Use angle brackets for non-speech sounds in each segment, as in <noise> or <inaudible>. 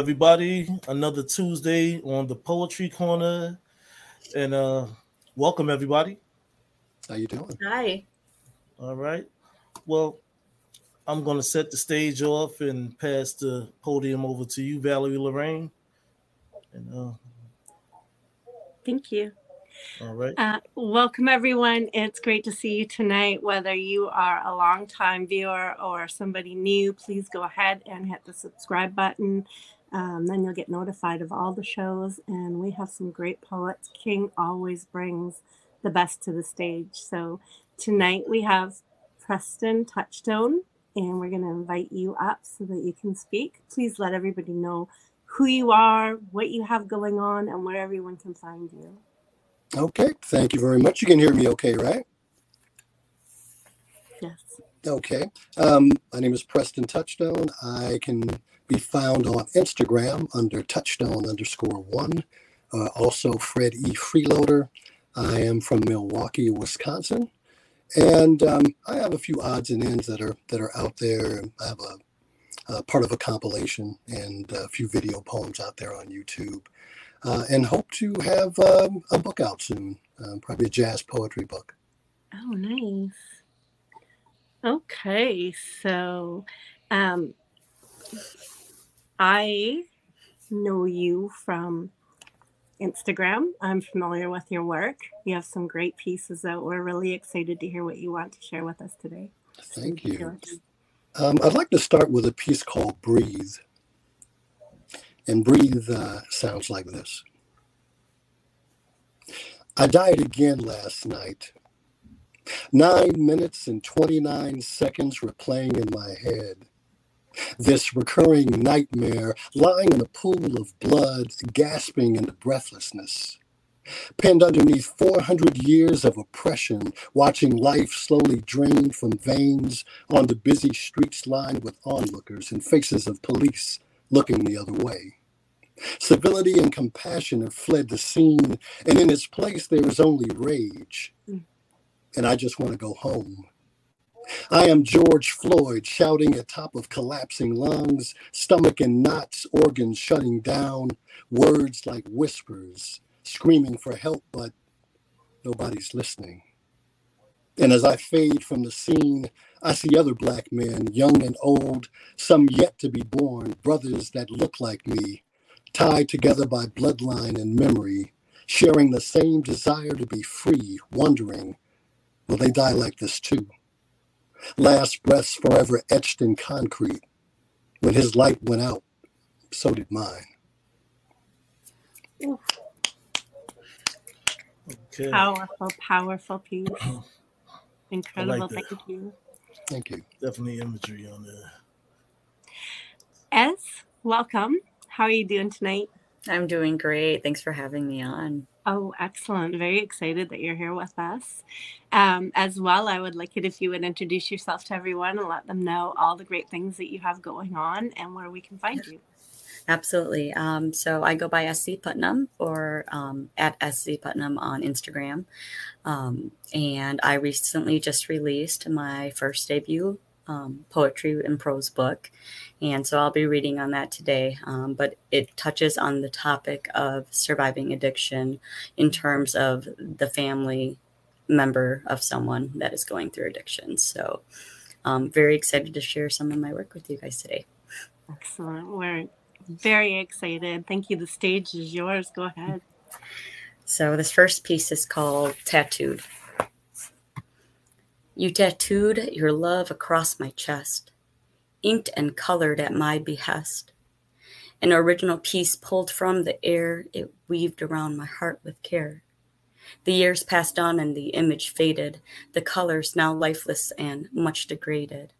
Hello, everybody. Another Tuesday on the Poetry Corner, and uh, welcome everybody. How you doing? Hi. All right. Well, I'm going to set the stage off and pass the podium over to you, Valerie Lorraine. And uh, Thank you. all right. Uh, welcome, everyone. It's great to see you tonight. Whether you are a longtime viewer or somebody new, please go ahead and hit the subscribe button. Um, then you'll get notified of all the shows. And we have some great poets. King always brings the best to the stage. So tonight we have Preston Touchstone, and we're going to invite you up so that you can speak. Please let everybody know who you are, what you have going on, and where everyone can find you. Okay, thank you very much. You can hear me okay, right? Yes. Okay. Um, my name is Preston Touchstone. I can be found on Instagram under Touchstone underscore one. Uh, also, Fred E. Freeloader. I am from Milwaukee, Wisconsin, and um, I have a few odds and ends that are that are out there. I have a, a part of a compilation and a few video poems out there on YouTube, uh, and hope to have um, a book out soon. Uh, probably a jazz poetry book. Oh, nice. Okay, so um, I know you from Instagram. I'm familiar with your work. You have some great pieces out. We're really excited to hear what you want to share with us today. Thank you. Um, I'd like to start with a piece called Breathe. And breathe uh, sounds like this I died again last night. Nine minutes and 29 seconds were playing in my head. This recurring nightmare, lying in a pool of blood, gasping into breathlessness. Pinned underneath 400 years of oppression, watching life slowly drain from veins onto busy streets lined with onlookers and faces of police looking the other way. Civility and compassion have fled the scene, and in its place there is only rage. Hmm. And I just want to go home. I am George Floyd shouting at top of collapsing lungs, stomach in knots, organs shutting down, words like whispers, screaming for help, but nobody's listening. And as I fade from the scene, I see other black men, young and old, some yet to be born, brothers that look like me, tied together by bloodline and memory, sharing the same desire to be free, wondering, will they die like this too? Last breaths forever etched in concrete. When his light went out, so did mine. Okay. Powerful, powerful piece. <clears throat> Incredible. that. Thank you. Thank you. Definitely imagery on there. S, welcome. How are you doing tonight? I'm doing great. Thanks for having me on. Oh, excellent. Very excited that you're here with us. Um, as well, I would like it if you would introduce yourself to everyone and let them know all the great things that you have going on and where we can find you. Absolutely. Um, so I go by SC Putnam or um, at SC Putnam on Instagram. Um, and I recently just released my first debut um, poetry and prose book. And so I'll be reading on that today. Um, but it touches on the topic of surviving addiction in terms of the family member of someone that is going through addiction. So I'm very excited to share some of my work with you guys today. Excellent. We're very excited. Thank you. The stage is yours. Go ahead. So this first piece is called Tattooed. You tattooed your love across my chest, inked and colored at my behest. An original piece pulled from the air, it weaved around my heart with care. The years passed on and the image faded, the colors now lifeless and much degraded.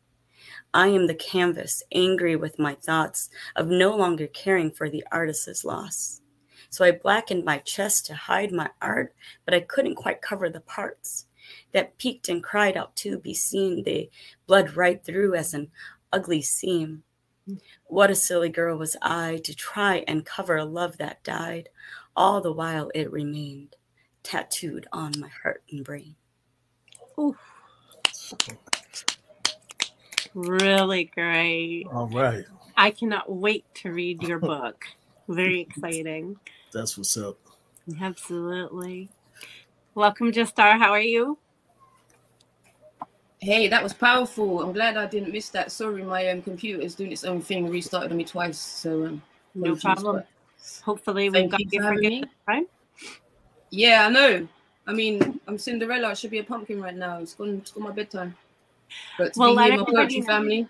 I am the canvas, angry with my thoughts of no longer caring for the artist's loss. So I blackened my chest to hide my art, but I couldn't quite cover the parts that peeked and cried out to be seen. the blood right through as an ugly seam. What a silly girl was I to try and cover a love that died, all the while it remained tattooed on my heart and brain. Ooh. Really great. All right. I cannot wait to read your <laughs> book. Very exciting. That's what's up. Absolutely. Welcome, Justar. How are you? Hey, that was powerful. I'm glad I didn't miss that. Sorry, my um, computer is doing its own thing, restarted on me twice. So um, no problem. Hopefully, we've got you for good time. Yeah, I know. I mean, I'm Cinderella. I should be a pumpkin right now. It's gone. It's gone my bedtime. But to well, my poetry family.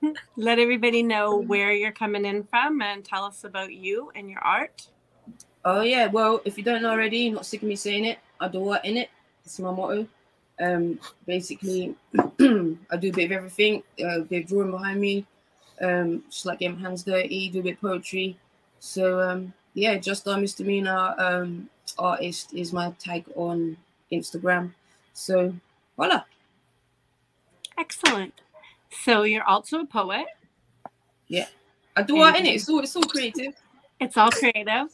<laughs> Let everybody know where you're coming in from and tell us about you and your art. Oh yeah, well, if you don't know already, not sick of me saying it. I do what in it. It's my motto. Um, basically, <clears throat> I do a bit of everything. Uh, a bit of drawing behind me. Um, just like getting my hands dirty. Do a bit of poetry. So um, yeah, just a misdemeanor um, artist is my tag on Instagram. So voila. Excellent. So you're also a poet. Yeah, I do art in it. It's all it's all creative. It's all creative.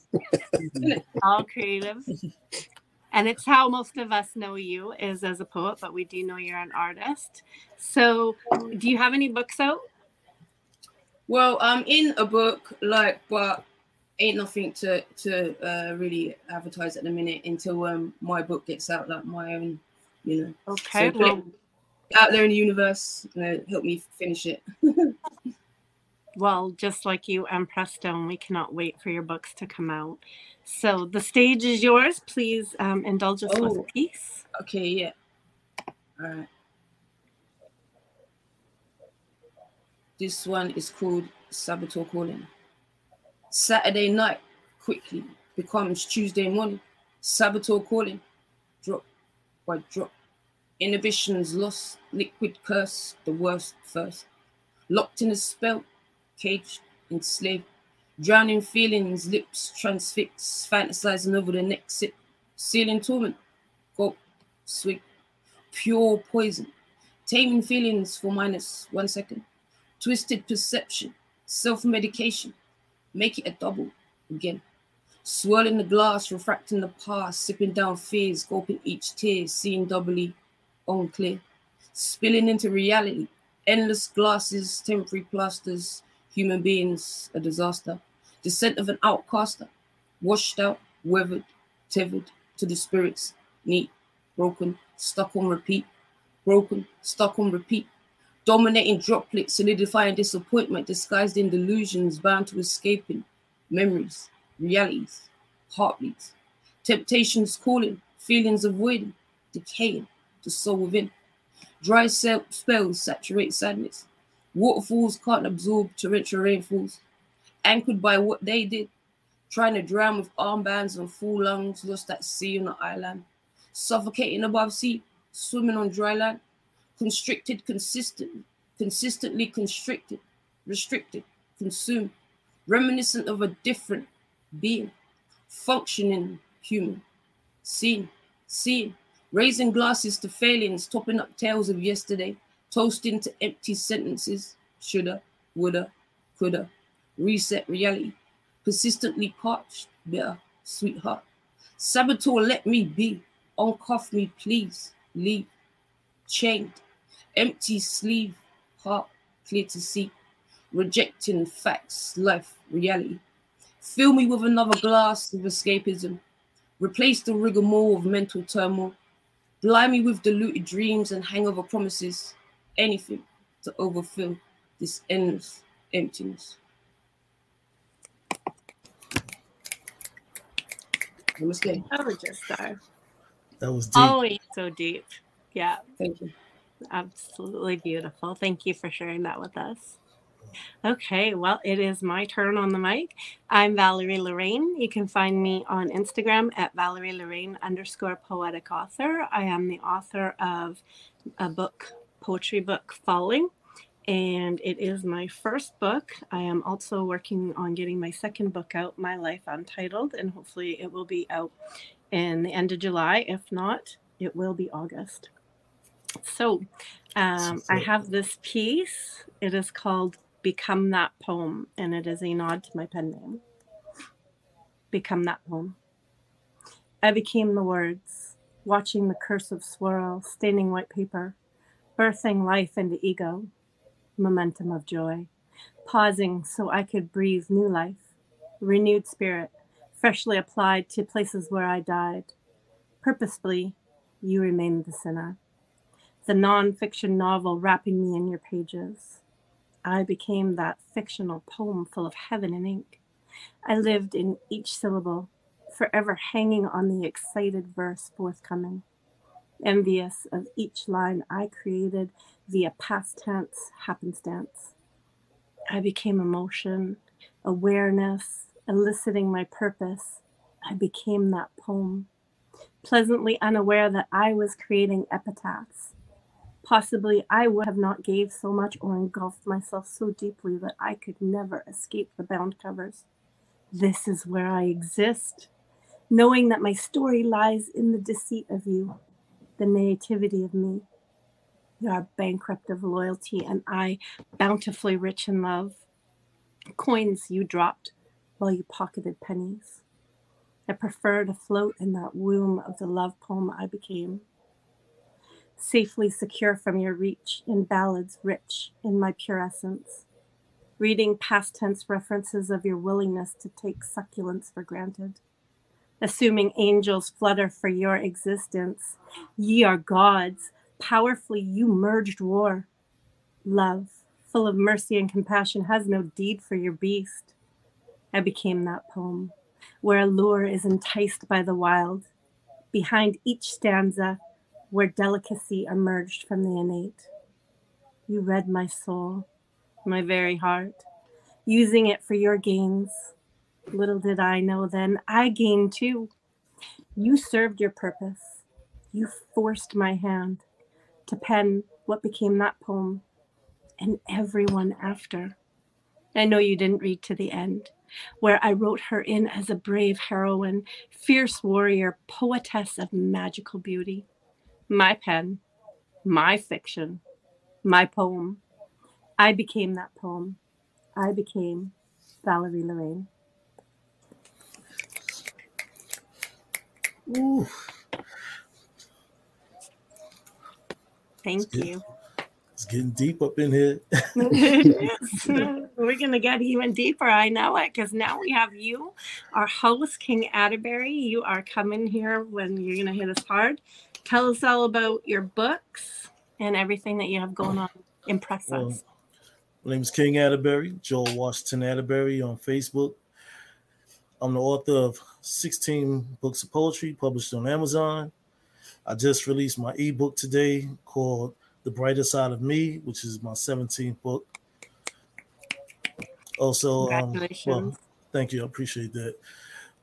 <laughs> all creative. And it's how most of us know you is as a poet, but we do know you're an artist. So, do you have any books out? Well, I'm in a book, like, but ain't nothing to to uh, really advertise at the minute until um my book gets out, like my own, you know. Okay. So well, out there in the universe, you know, help me finish it. <laughs> well, just like you and Preston, we cannot wait for your books to come out. So the stage is yours. Please um, indulge us oh, with a piece. Okay, yeah. All right. This one is called Saboteur Calling. Saturday night quickly becomes Tuesday morning. Saboteur calling. Drop by drop. Inhibitions lost. Liquid curse. The worst first. Locked in a spell. Caged. Enslaved Drowning feelings, lips transfixed, fantasizing over the next sip. Sealing torment, gulp, swig, pure poison. Taming feelings for minus one second. Twisted perception, self medication. Make it a double again. Swirling the glass, refracting the past, sipping down fears, gulping each tear, seeing doubly unclear. Spilling into reality, endless glasses, temporary plasters, human beings a disaster. The scent of an outcaster, washed out, weathered, tethered to the spirits, neat, broken, stuck on repeat, broken, stuck on repeat. Dominating droplets, solidifying disappointment, disguised in delusions, bound to escaping memories, realities, heartbeats, temptations calling, feelings avoiding, decaying, the soul within. Dry spells saturate sadness, Waterfalls can't absorb torrential rainfalls. Anchored by what they did, trying to drown with armbands and full lungs, lost at sea on the island. Suffocating above sea, swimming on dry land. Constricted, consistent, consistently constricted, restricted, consumed. Reminiscent of a different being, functioning human. Seen, seen, raising glasses to failings, topping up tales of yesterday toasting into empty sentences, shoulda, woulda, coulda, reset reality, persistently parched, bitter, sweetheart. Saboteur, let me be, uncuff me, please, leave, chained, empty sleeve, heart clear to see, rejecting facts, life, reality. Fill me with another glass of escapism, replace the rigmarole of mental turmoil, blind me with diluted dreams and hangover promises, anything to overfill this endless emptiness. Namaste. I would just die. That was deep. Oh, Always so deep. Yeah. Thank you. Absolutely beautiful. Thank you for sharing that with us. Okay, well, it is my turn on the mic. I'm Valerie Lorraine. You can find me on Instagram at Valerie Lorraine underscore poetic author. I am the author of a book poetry book Falling, and it is my first book. I am also working on getting my second book out, My Life Untitled, and hopefully it will be out in the end of July. If not, it will be August. So um, I have this piece. It is called Become That Poem, and it is a nod to my pen name. Become That Poem. I became the words, watching the cursive swirl, staining white paper birthing life into ego, momentum of joy, pausing so I could breathe new life, renewed spirit, freshly applied to places where I died. Purposefully, you remained the sinner. The non-fiction novel wrapping me in your pages. I became that fictional poem full of heaven and ink. I lived in each syllable, forever hanging on the excited verse forthcoming, envious of each line I created via past tense happenstance. I became emotion, awareness, eliciting my purpose. I became that poem, pleasantly unaware that I was creating epitaphs. Possibly I would have not gave so much or engulfed myself so deeply that I could never escape the bound covers. This is where I exist, knowing that my story lies in the deceit of you, the naivety of me. You are bankrupt of loyalty, and I bountifully rich in love. Coins you dropped while you pocketed pennies. I prefer to float in that womb of the love poem I became. Safely secure from your reach in ballads rich in my pure essence. Reading past tense references of your willingness to take succulents for granted. Assuming angels flutter for your existence. Ye are gods, powerfully you merged war. Love, full of mercy and compassion, has no deed for your beast. I became that poem, where a lure is enticed by the wild. Behind each stanza, where delicacy emerged from the innate. You read my soul, my very heart, using it for your gains. Little did I know then, I gained too. You served your purpose. You forced my hand to pen what became that poem and everyone after. I know you didn't read to the end, where I wrote her in as a brave heroine, fierce warrior, poetess of magical beauty. My pen, my fiction, my poem. I became that poem. I became Valerie Lorraine. Ooh, Thank Yeah. you. it's getting deep up in here. <laughs> <laughs> We're gonna get even deeper. I know it because now we have you, our host, King Atterbury. You are coming here when you're gonna hit us hard. Tell us all about your books and everything that you have going on. Impress Well, us. My name is King Atterbury, Joel Washington Atterbury on Facebook. I'm the author of 16 books of poetry published on Amazon. I just released my ebook today called The Brighter Side of Me, which is my 17th book. Also, um, well, thank you. I appreciate that.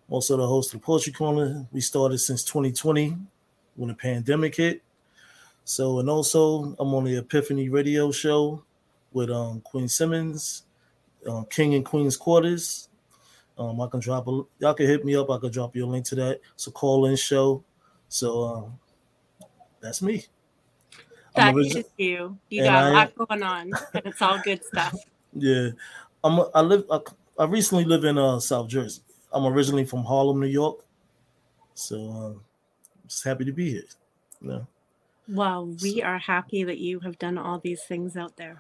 I'm also the host of the Poetry Corner. We started since 2020 when the pandemic hit. So, and also, I'm on the Epiphany radio show with um, Queen Simmons, um, King and Queen's Quarters. Um, I can drop a, y'all can hit me up. I can drop you a link to that. It's a call in show. So, um, that's me. I'm That origi- is you. You got a lot going on, and it's all good stuff. <laughs> Yeah, I'm. a- I live. I, I recently live in uh, South Jersey. I'm originally from Harlem, New York. So, um, just happy to be here. Yeah, Well, we are happy that you have done all these things out there.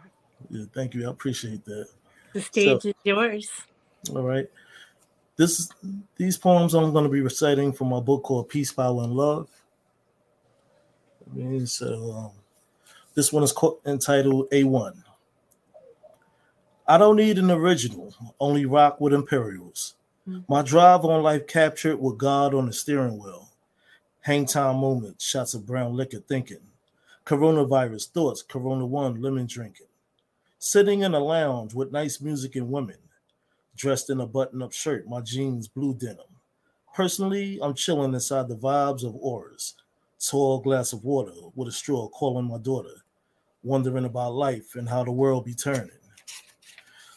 yeah. Thank you. I appreciate that. The stage is yours. All right. This these poems I'm going to be reciting from my book called Peace, Power, and Love. I mean, so um, this one is co- entitled A1. I don't need an original, only rock with Imperials. Mm. My drive on life captured with God on the steering wheel. Hang time moments, shots of brown liquor thinking. Coronavirus thoughts, Corona One lemon drinking. Sitting in a lounge with nice music and women dressed in a button up shirt, my jeans blue denim. Personally, I'm chilling inside the vibes of auras. Tall glass of water with a straw calling my daughter, wondering about life and how the world be turning.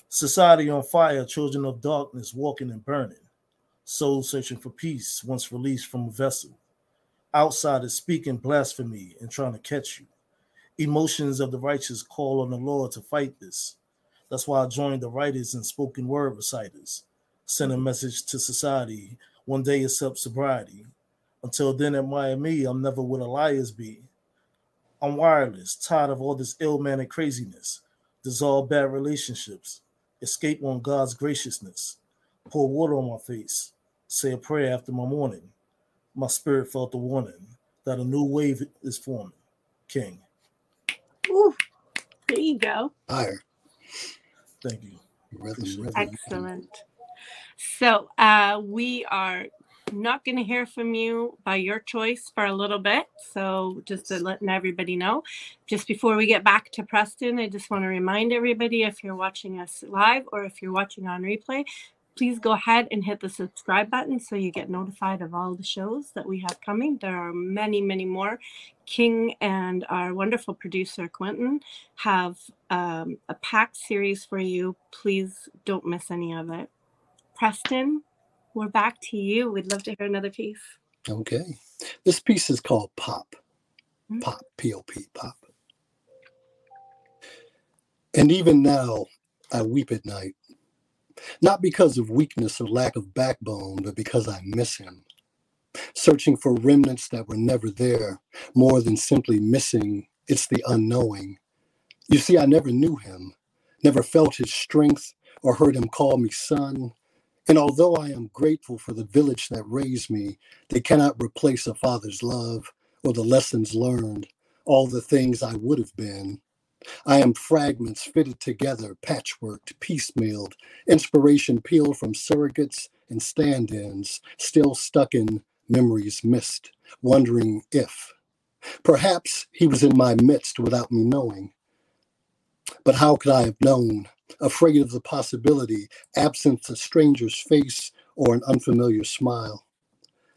Society on fire, children of darkness walking and burning. Soul searching for peace once released from a vessel. Outsiders speaking blasphemy and trying to catch you. Emotions of the righteous call on the Lord to fight this. That's why I joined the writers and spoken word reciters. Send a message to society. One day accept sobriety. Until then, admire me. I'm never what a liars be. I'm wireless, tired of all this ill mannered craziness. Dissolve bad relationships. escape on God's graciousness, pour water on my face, say a prayer after my morning. My spirit felt the warning that a new wave is forming. King. Ooh, there you go. Higher. Thank you. Rhythm, rhythm. Excellent. So uh, we are not going to hear from you by your choice for a little bit. So just to letting everybody know, just before we get back to Preston, I just want to remind everybody if you're watching us live or if you're watching on replay, please go ahead and hit the subscribe button so you get notified of all the shows that we have coming. There are many, many more. King and our wonderful producer Quinten have um, a packed series for you. Please don't miss any of it. Preston, we're back to you. We'd love to hear another piece. Okay. This piece is called Pop. Mm. Pop, P O P, Pop. And even now, I weep at night. Not because of weakness or lack of backbone, but because I miss him. Searching for remnants that were never there, more than simply missing, it's the unknowing. You see, I never knew him, never felt his strength or heard him call me son. And although I am grateful for the village that raised me, they cannot replace a father's love or the lessons learned, all the things I would have been. I am fragments fitted together, patchworked, piecemealed, inspiration peeled from surrogates and stand ins, still stuck in memories missed, wondering if. Perhaps he was in my midst without me knowing. But how could I have known? Afraid of the possibility, absent a stranger's face or an unfamiliar smile.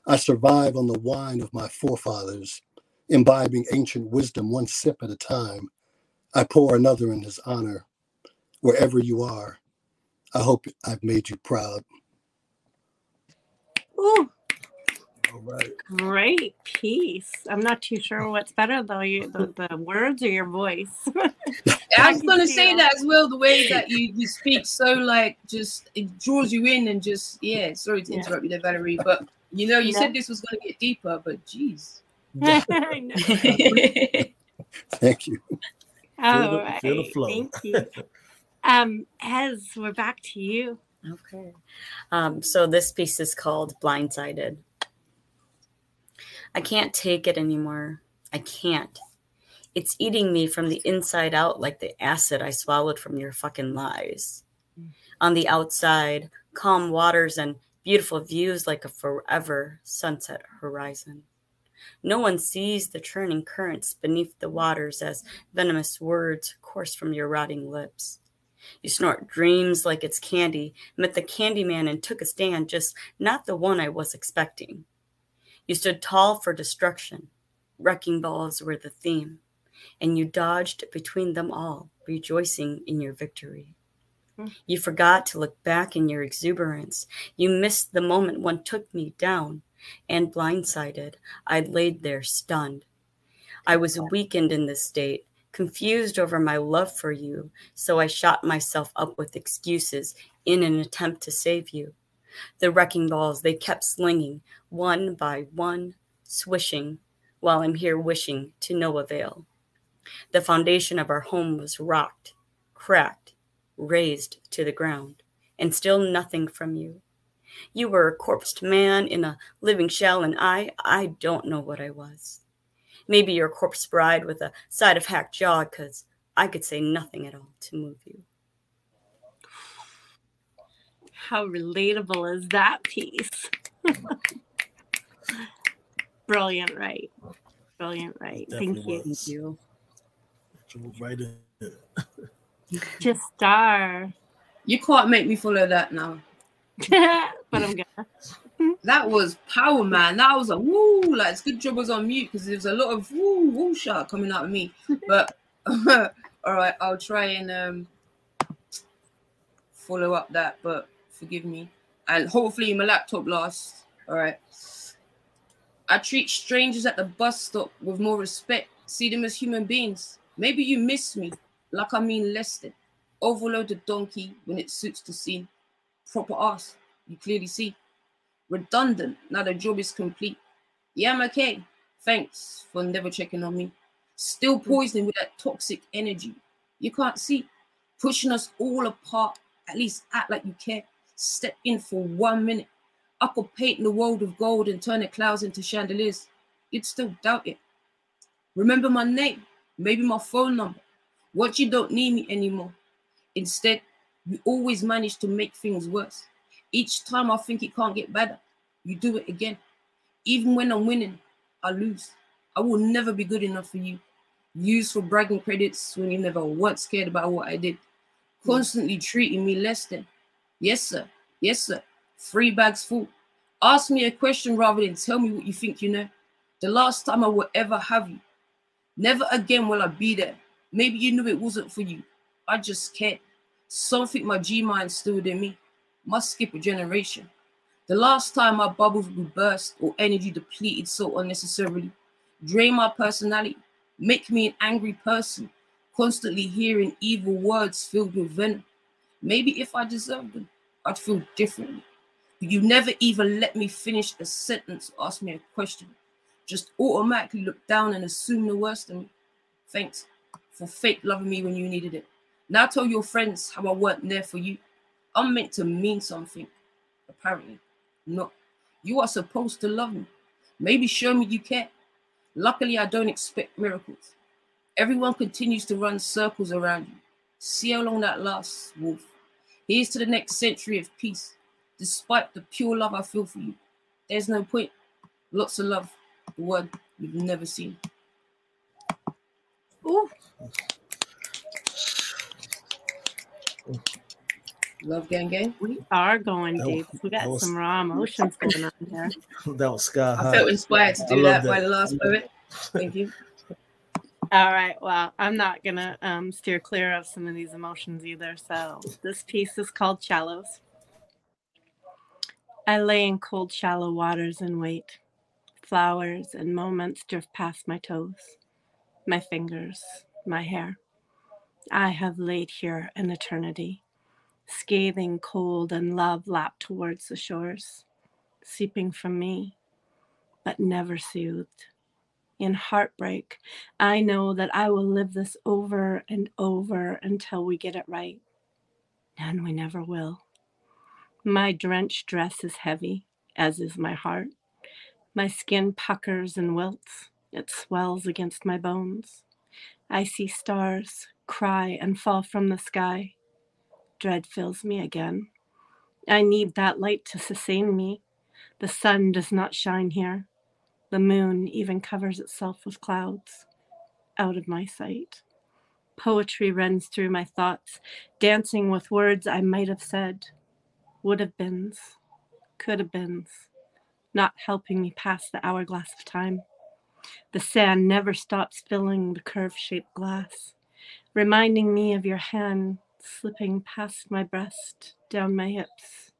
I survive on the wine of my forefathers, imbibing ancient wisdom one sip at a time. I pour another in his honor. Wherever you are, I hope I've made you proud. Ooh, All right. great piece. I'm not too sure oh. what's better though, you, the, the words or your voice. <laughs> I was gonna say that as well. The way that you you speak, so like just it draws you in and just yeah. Sorry to Yeah. interrupt you there, Valerie, but you know you No. said this was gonna get deeper, but geez. <laughs> <laughs> Thank you. All the- right. feel the flow. Thank you. <laughs> Um, Ez, we're back to you. Okay. Um, so this piece is called Blindsided. I can't take it anymore. I can't. It's eating me from the inside out like the acid I swallowed from your fucking lies. On the outside, calm waters and beautiful views like a forever sunset horizon. No one sees the churning currents beneath the waters as venomous words course from your rotting lips. You snort dreams like it's candy, met the candy man and took a stand, just not the one I was expecting. You stood tall for destruction. Wrecking balls were the theme, and you dodged between them all, rejoicing in your victory. Hmm. You forgot to look back in your exuberance. You missed the moment one took me down, and blindsided, I laid there stunned. I was weakened in this state, confused over my love for you, so I shot myself up with excuses in an attempt to save you. The wrecking balls they kept slinging, one by one, swishing, while I'm here wishing to no avail. The foundation of our home was rocked, cracked, razed to the ground, and still nothing from you. You were a corpsed man in a living shell, and I, I don't know what I was. Maybe you're corpse bride with a side of hacked jaw, because I could say nothing at all to move you. How relatable is that piece? <laughs> Brilliant, right? Brilliant, right? Thank you. Thank you. Right in. <laughs> Just star. You can't make me follow that now. <laughs> but I'm gonna. That was power, man. That was a woo. Like it's good job I was on mute because there's a lot of woo woo shot coming out of me. But <laughs> all right, I'll try and um follow up that. But forgive me, and hopefully my laptop lasts. All right. I treat strangers at the bus stop with more respect. See them as human beings. Maybe you miss me, like I mean less than. Overloaded donkey when it suits the scene. Proper ass. You clearly see redundant. Now the job is complete. Yeah, I'm okay. Thanks for never checking on me. Still hmm. poisoning with that toxic energy. You can't see, pushing us all apart At least act like you care. Step in for one minute. I could paint the world with gold and turn the clouds into chandeliers. You'd still doubt it. Remember my name, maybe my phone number. What you don't need me anymore. Instead, you always manage to make things worse. Each time I think it can't get better, you do it again. Even when I'm winning, I lose. I will never be good enough for you. Used for bragging credits when you never once cared about what I did. Constantly treating me less than. Yes, sir. Yes, sir. Three bags full. Ask me a question rather than tell me what you think you know. The last time I will ever have you. Never again will I be there. Maybe you knew it wasn't for you. I just can't. Something my G mind stilled in me. Must skip a generation. The last time my bubbles would burst or energy depleted so unnecessarily, drain my personality, make me an angry person, constantly hearing evil words filled with venom. Maybe if I deserved them, I'd feel differently. But you never even let me finish a sentence or ask me a question. Just automatically look down and assume the worst of me. Thanks for fake loving me when you needed it. Now tell your friends how I weren't there for you. I'm meant to mean something. Apparently, not. You are supposed to love me. Maybe show me you care. Luckily, I don't expect miracles. Everyone continues to run circles around you. See how long that lasts, Wolf. Here's to the next century of peace. Despite the pure love I feel for you, there's no point. Lots of love, the word you've never seen. Ooh, Love gang gang. we are going That deep. was- We that got was- some raw emotions going on here. <laughs> that was sky high. I felt inspired to do love that by the last poet. Thank you. All right. Well, I'm not gonna um, steer clear of some of these emotions either. So this piece is called Shallows. I lay in cold, shallow waters and wait. Flowers and moments drift past my toes, my fingers, my hair. I have laid here an eternity, scathing cold and love lapped towards the shores, seeping from me, but never soothed in heartbreak, I know that I will live this over and over until we get it right. And we never will. My drenched dress is heavy, as is my heart. My skin puckers and wilts, it swells against my bones. I see stars cry and fall from the sky. Dread fills me again. I need that light to sustain me. The sun does not shine here. The moon even covers itself with clouds, out of my sight. Poetry runs through my thoughts, dancing with words I might have said, would have beens, could have beens, not helping me pass the hourglass of time. The sand never stops filling the curve shaped glass, reminding me of your hand slipping past my breast, down my hips,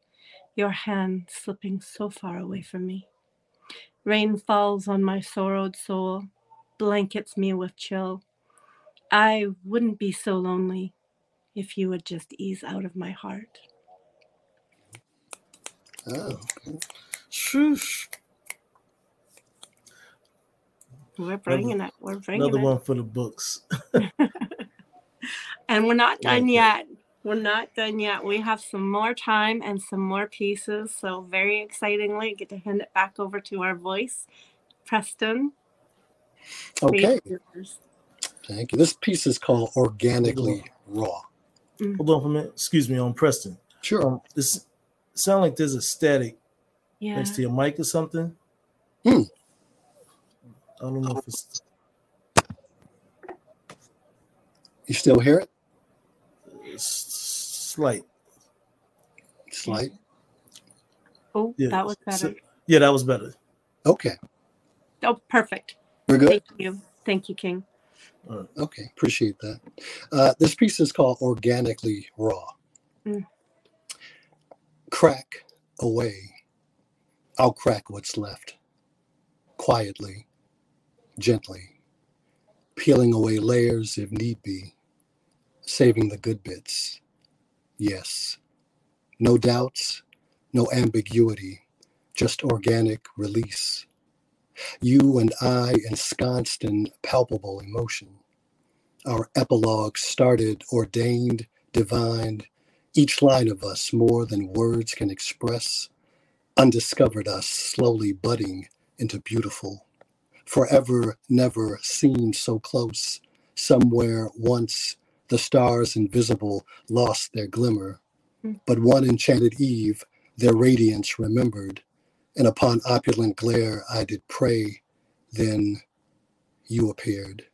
your hand slipping so far away from me. Rain falls on my sorrowed soul, blankets me with chill. I wouldn't be so lonely if you would just ease out of my heart. Oh, Shoosh. We're bringing it. We're bringing Another it. one for the books. <laughs> And we're not done Like it. yet. We're not done yet. We have some more time and some more pieces. So, very excitingly, I get to hand it back over to our voice, Preston. okay. Stage is yours. Thank you. This piece is called Organically Raw. Hold on for a minute. Excuse me, on Preston. Sure. Um, this sound like there's a static Yeah. next to your mic or something. Hmm. I don't know if it's You still hear it? It's slight. Slight. Oh, Yeah. that was so- better. yeah, that was better. Okay. Oh, perfect. We're good? Thank you. Thank you, King. Okay. Appreciate that. Uh, this piece is called Organically Raw. Mm. Crack away. I'll crack what's left. Quietly, gently, peeling away layers if need be, saving the good bits. Yes. No doubts, no ambiguity, just organic release. You and I ensconced in palpable emotion. Our epilogue started ordained, divined, each line of us more than words can express, undiscovered us slowly budding into beautiful. Forever never seemed so close. Somewhere once the stars invisible lost their glimmer, hmm. but one enchanted eve their radiance remembered, and upon opulent glare I did pray, then you appeared.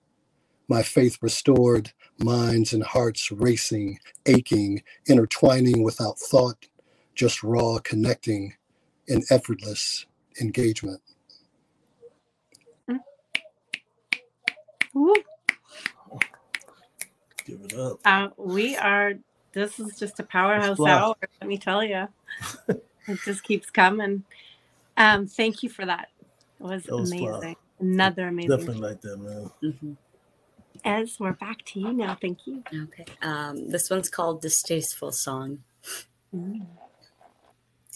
My faith restored, minds and hearts racing, aching, intertwining without thought, just raw connecting in effortless engagement. Hmm. Woo. Give it up. Uh, we are. This is just a powerhouse hour. Let me tell you, <laughs> it just keeps coming. Um, thank you for that. It was, That was fluff. amazing. Another amazing. Definitely like that, man. hmm Ez, we're back to you now. Thank you. Okay. Um, this one's called Distasteful Song. Mm.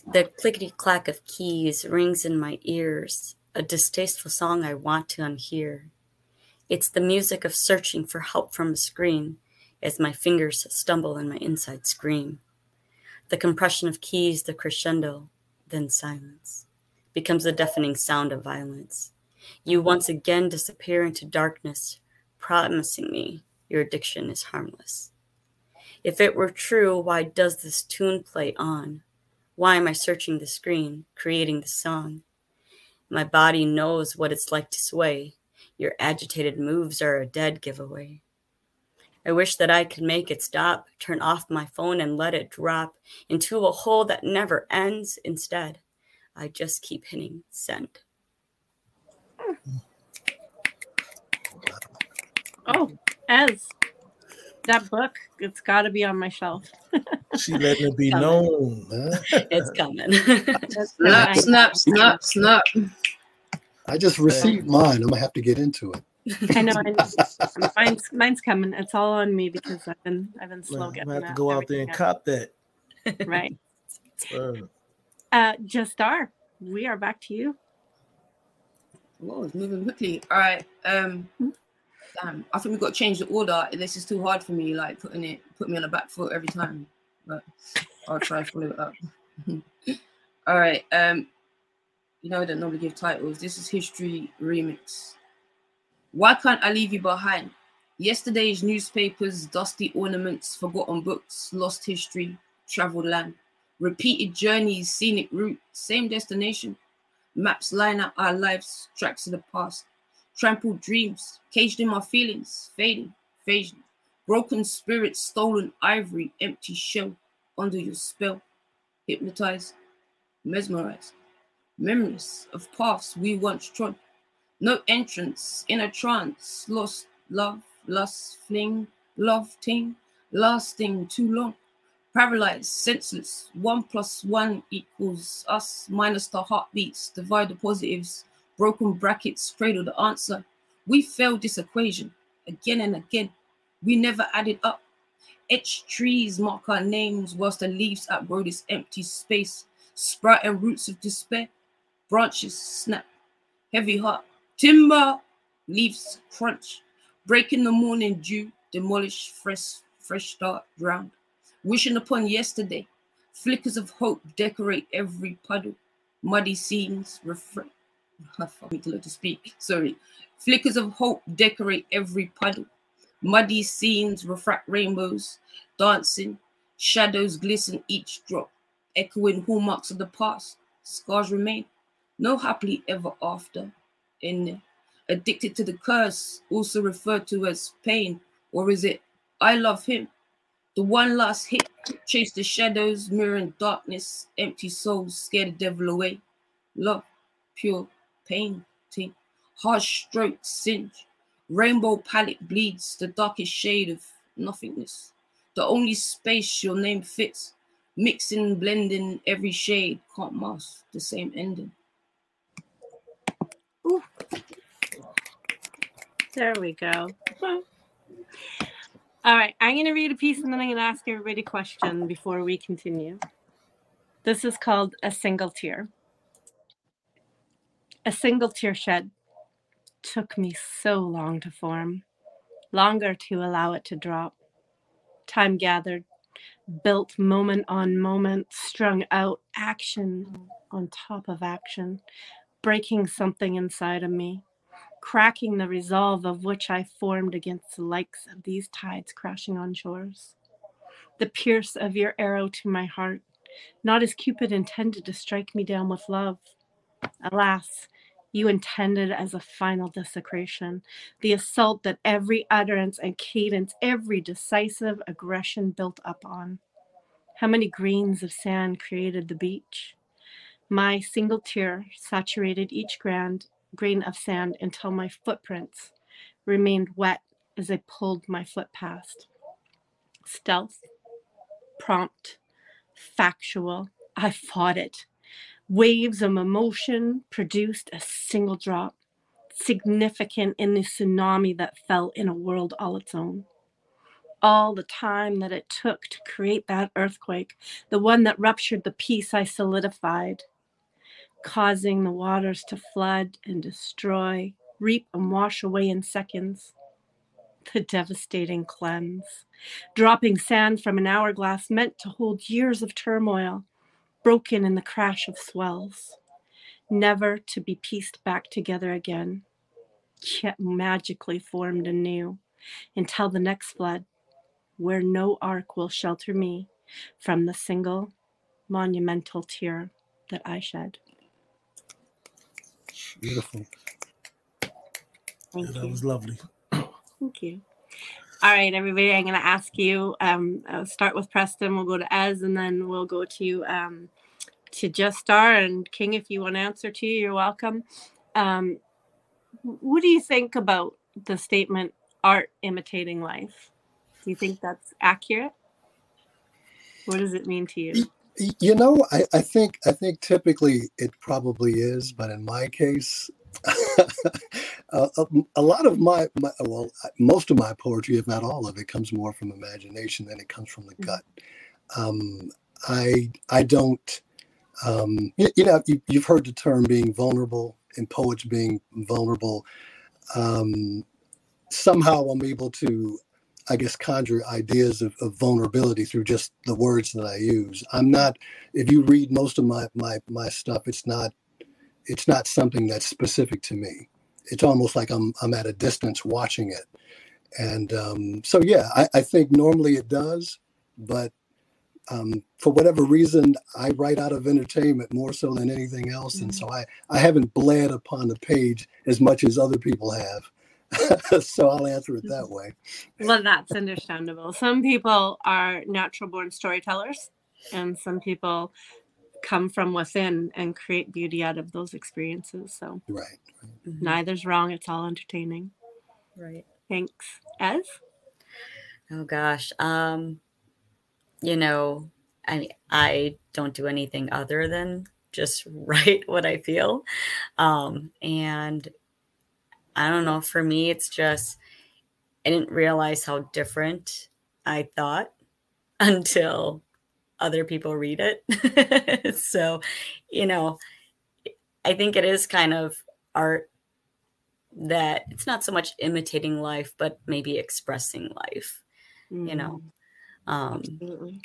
The clickety clack of keys rings in my ears, a distasteful song I want to unhear. It's the music of searching for help from a screen as my fingers stumble and my inside scream. The compression of keys, the crescendo, then silence, becomes the deafening sound of violence. You once again disappear into darkness, promising me your addiction is harmless. If it were true, why does this tune play on? Why am I searching the screen, creating the song? My body knows what it's like to sway. Your agitated moves are a dead giveaway. I wish that I could make it stop, turn off my phone and let it drop into a hole that never ends. Instead, I just keep hitting send. Oh, Ez, that book. It's got to be on my shelf. <laughs> She letting it be known. Huh? It's coming. Snap, I- snap, snap, snap. I just received mine. I'm gonna have to get into it. I know. I, <laughs> mine's mine's coming. It's all on me because I've been I've been slow Man, getting I have to go out there and everything cop that. Right. <laughs> Uh, just are. We are back to you. Whoa, it's moving quickly. All right. Um, damn. I think we've got to change the order. This is too hard for me. Like putting it, put me on the back foot every time. But I'll try to follow it up. <laughs> All right. Um, you know don't normally give titles. This is history remix. Why can't I leave you behind? Yesterday's newspapers, dusty ornaments, forgotten books, lost history, traveled land, repeated journeys, scenic route, same destination. Maps line out our lives, tracks of the past. Trampled dreams, caged in my feelings, fading, fading. Broken spirits, stolen ivory, empty shell, under your spell. Hypnotized, mesmerized. Memories of paths we once trod. No entrance, in a trance, lost love, lust, fling, love, ting, lasting too long paralyzed, senseless. One plus one equals us minus the heartbeats, divide the positives, broken brackets, cradle the answer. We failed this equation again and again. We never added up. Etched trees mark our names whilst the leaves outgrow this empty space. Sprouting roots of despair, branches snap, heavy heart, timber, leaves crunch, breaking the morning dew, demolish fresh, fresh start, drowned wishing upon yesterday. Flickers of hope decorate every puddle. Muddy scenes. <laughs> I need to to speak. Sorry. Flickers of hope decorate every puddle. Muddy scenes refract rainbows, dancing. Shadows glisten each drop, echoing hallmarks of the past. Scars remain. No happily ever after in. Addicted to the curse, also referred to as pain, or is it I love him? The one last hit, chase the shadows, mirror and darkness, empty souls, scare the devil away. Love, pure painting, harsh strokes singe, rainbow palette bleeds, the darkest shade of nothingness. The only space your name fits, mixing, blending every shade, can't mask the same ending. There we go. All right, I'm going to read a piece and then I'm going to ask everybody a question before we continue. This is called A Single Tear. A single tear shed took me so long to form, longer to allow it to drop. Time gathered, built moment on moment, strung out action on top of action, breaking something inside of me, cracking the resolve of which I formed against the likes of these tides crashing on shores. The pierce of your arrow to my heart, not as Cupid intended to strike me down with love. Alas, you intended as a final desecration, the assault that every utterance and cadence, every decisive aggression built up on. How many grains of sand created the beach? My single tear saturated each grand grain of sand until my footprints remained wet as I pulled my foot past. Stealth, prompt, factual, I fought it. Waves of emotion produced a single drop, significant in the tsunami that fell in a world all its own. All the time that it took to create that earthquake, the one that ruptured the peace I solidified, causing the waters to flood and destroy, reap and wash away in seconds. <laughs> The devastating cleanse, dropping sand from an hourglass meant to hold years of turmoil, broken in the crash of swells, never to be pieced back together again, yet magically formed anew until the next flood, where no ark will shelter me from the single monumental tear that I shed. Beautiful. Thank Yeah, that was lovely. Thank you. All right, everybody, I'm going to ask you. Um, I'll start with Preston. We'll go to Ez, and then we'll go to um, to Just Star and King. If you want to answer to you, you're welcome. Um, what do you think about the statement "art imitating life"? Do you think that's accurate? What does it mean to you? You know, I, I think I think typically it probably is, but in my case, <laughs> a, a, a lot of my, my well, most of my poetry, if not all of it, comes more from imagination than it comes from the gut. Um, I I don't, um, you, you know, you, you've heard the term being vulnerable and poets being vulnerable. Um, somehow I'm able to I guess conjure ideas of, of vulnerability through just the words that I use. I'm not if you read most of my my my stuff, it's not it's not something that's specific to me. It's almost like I'm I'm at a distance watching it. And um, so yeah, I, I think normally it does, but um, for whatever reason, I write out of entertainment more so than anything else, and so I I haven't bled upon the page as much as other people have. <laughs> so I'll answer it that way. Well, that's understandable. Some people are natural born storytellers, and some people come from within and create beauty out of those experiences. So Right. Mhm. neither's wrong. It's all entertaining. Right. Thanks. Ez? Oh gosh. Um, you know, I I don't do anything other than just <laughs> write what I feel. Um, and I don't know, for me it's just I didn't realize how different I thought <laughs> until other people read it. <laughs> so, you know, I think it is kind of art that it's not so much imitating life, but maybe expressing life you know um Mm, absolutely.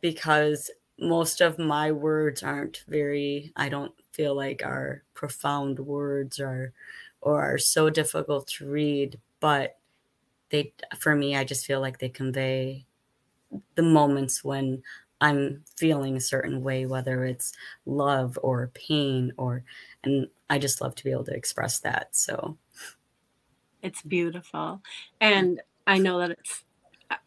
because most of my words aren't very i don't feel like are profound words or or are so difficult to read but they for me i just feel like they convey the moments when i'm feeling a certain way whether it's love or pain or and i just love to be able to express that so It's beautiful. And I know that it's,